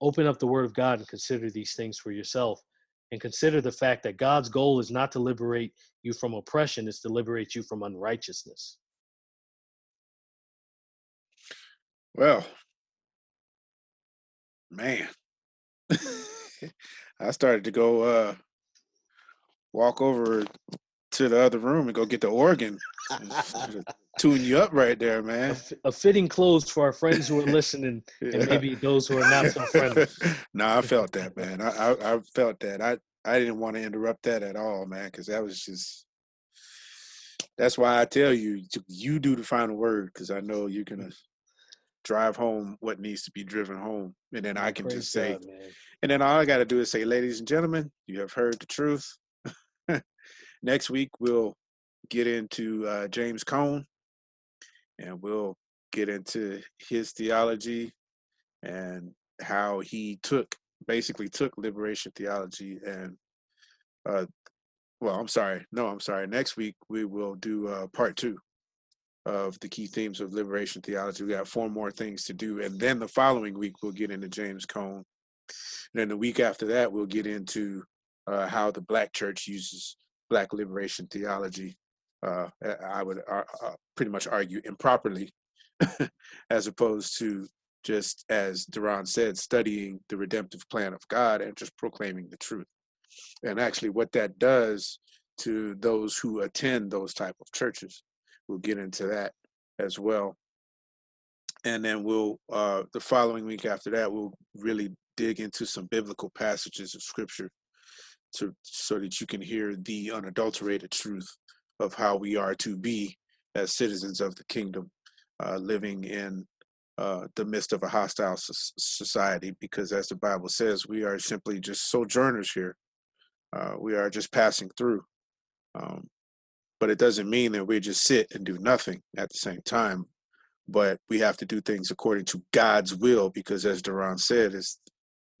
open up the word of God and consider these things for yourself and consider the fact that God's goal is not to liberate you from oppression, it's to liberate you from unrighteousness. Well, man, I started to go uh walk over to the other room and go get the organ. Tune you up right there, A, man. f- a fitting close for our friends who are listening and maybe those who are not so friendly. no, I felt that, man. I, I I felt that. I I didn't want to interrupt that at all, man, because that was just. That's why I tell you, you do the final word, because I know you're gonna drive home what needs to be driven home, and then I oh, can Praise just say, God, and then all I got to do is say, ladies and gentlemen, you have heard the truth. Next week we'll get into uh, James Cone, and we'll get into his theology and how he took basically took liberation theology and uh well i'm sorry no i'm sorry next week we will do uh part two of the key themes of liberation theology. We got four more things to do and then the following week we'll get into james cone. And then the week after that we'll get into uh how the black church uses black liberation theology uh i would uh, pretty much argue improperly as opposed to just as Duran said, studying the redemptive plan of God and just proclaiming the truth. And actually, what that does to those who attend those type of churches, we'll get into that as well. And then we'll uh, the following week after that, we'll really dig into some biblical passages of scripture to so that you can hear the unadulterated truth of how we are to be as citizens of the kingdom, uh, living in uh, the midst of a hostile society because as the bible says we are simply just sojourners here. Uh, we are just passing through. Um, but it doesn't mean that we just sit and do nothing at the same time but we have to do things according to god's will because as duran said it's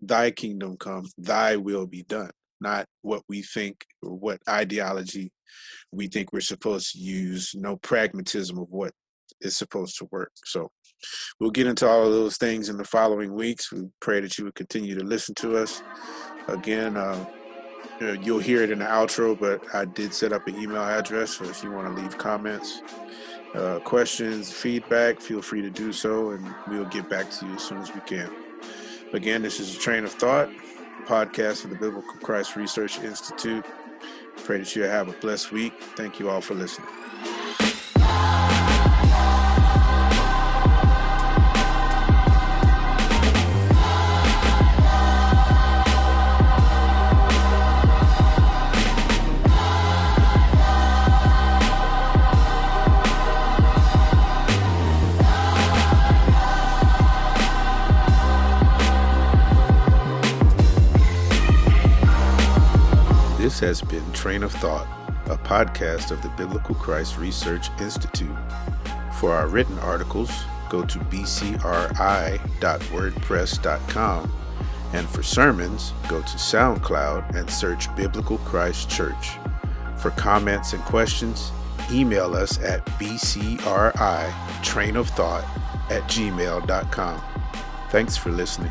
thy kingdom come thy will be done not what we think or what ideology we think we're supposed to use no pragmatism of what is supposed to work so We'll get into all of those things in the following weeks. We pray that you would continue to listen to us. Again, uh, you'll hear it in the outro, but I did set up an email address. So if you want to leave comments, uh, questions, feedback, feel free to do so, and we'll get back to you as soon as we can. Again, this is a train of thought podcast for the Biblical Christ Research Institute. Pray that you have a blessed week. Thank you all for listening. This has been Train of Thought, a podcast of the Biblical Christ Research Institute. For our written articles, go to bcri.wordpress.com. And for sermons, go to SoundCloud and search Biblical Christ Church. For comments and questions, email us at bcri at gmail.com. Thanks for listening.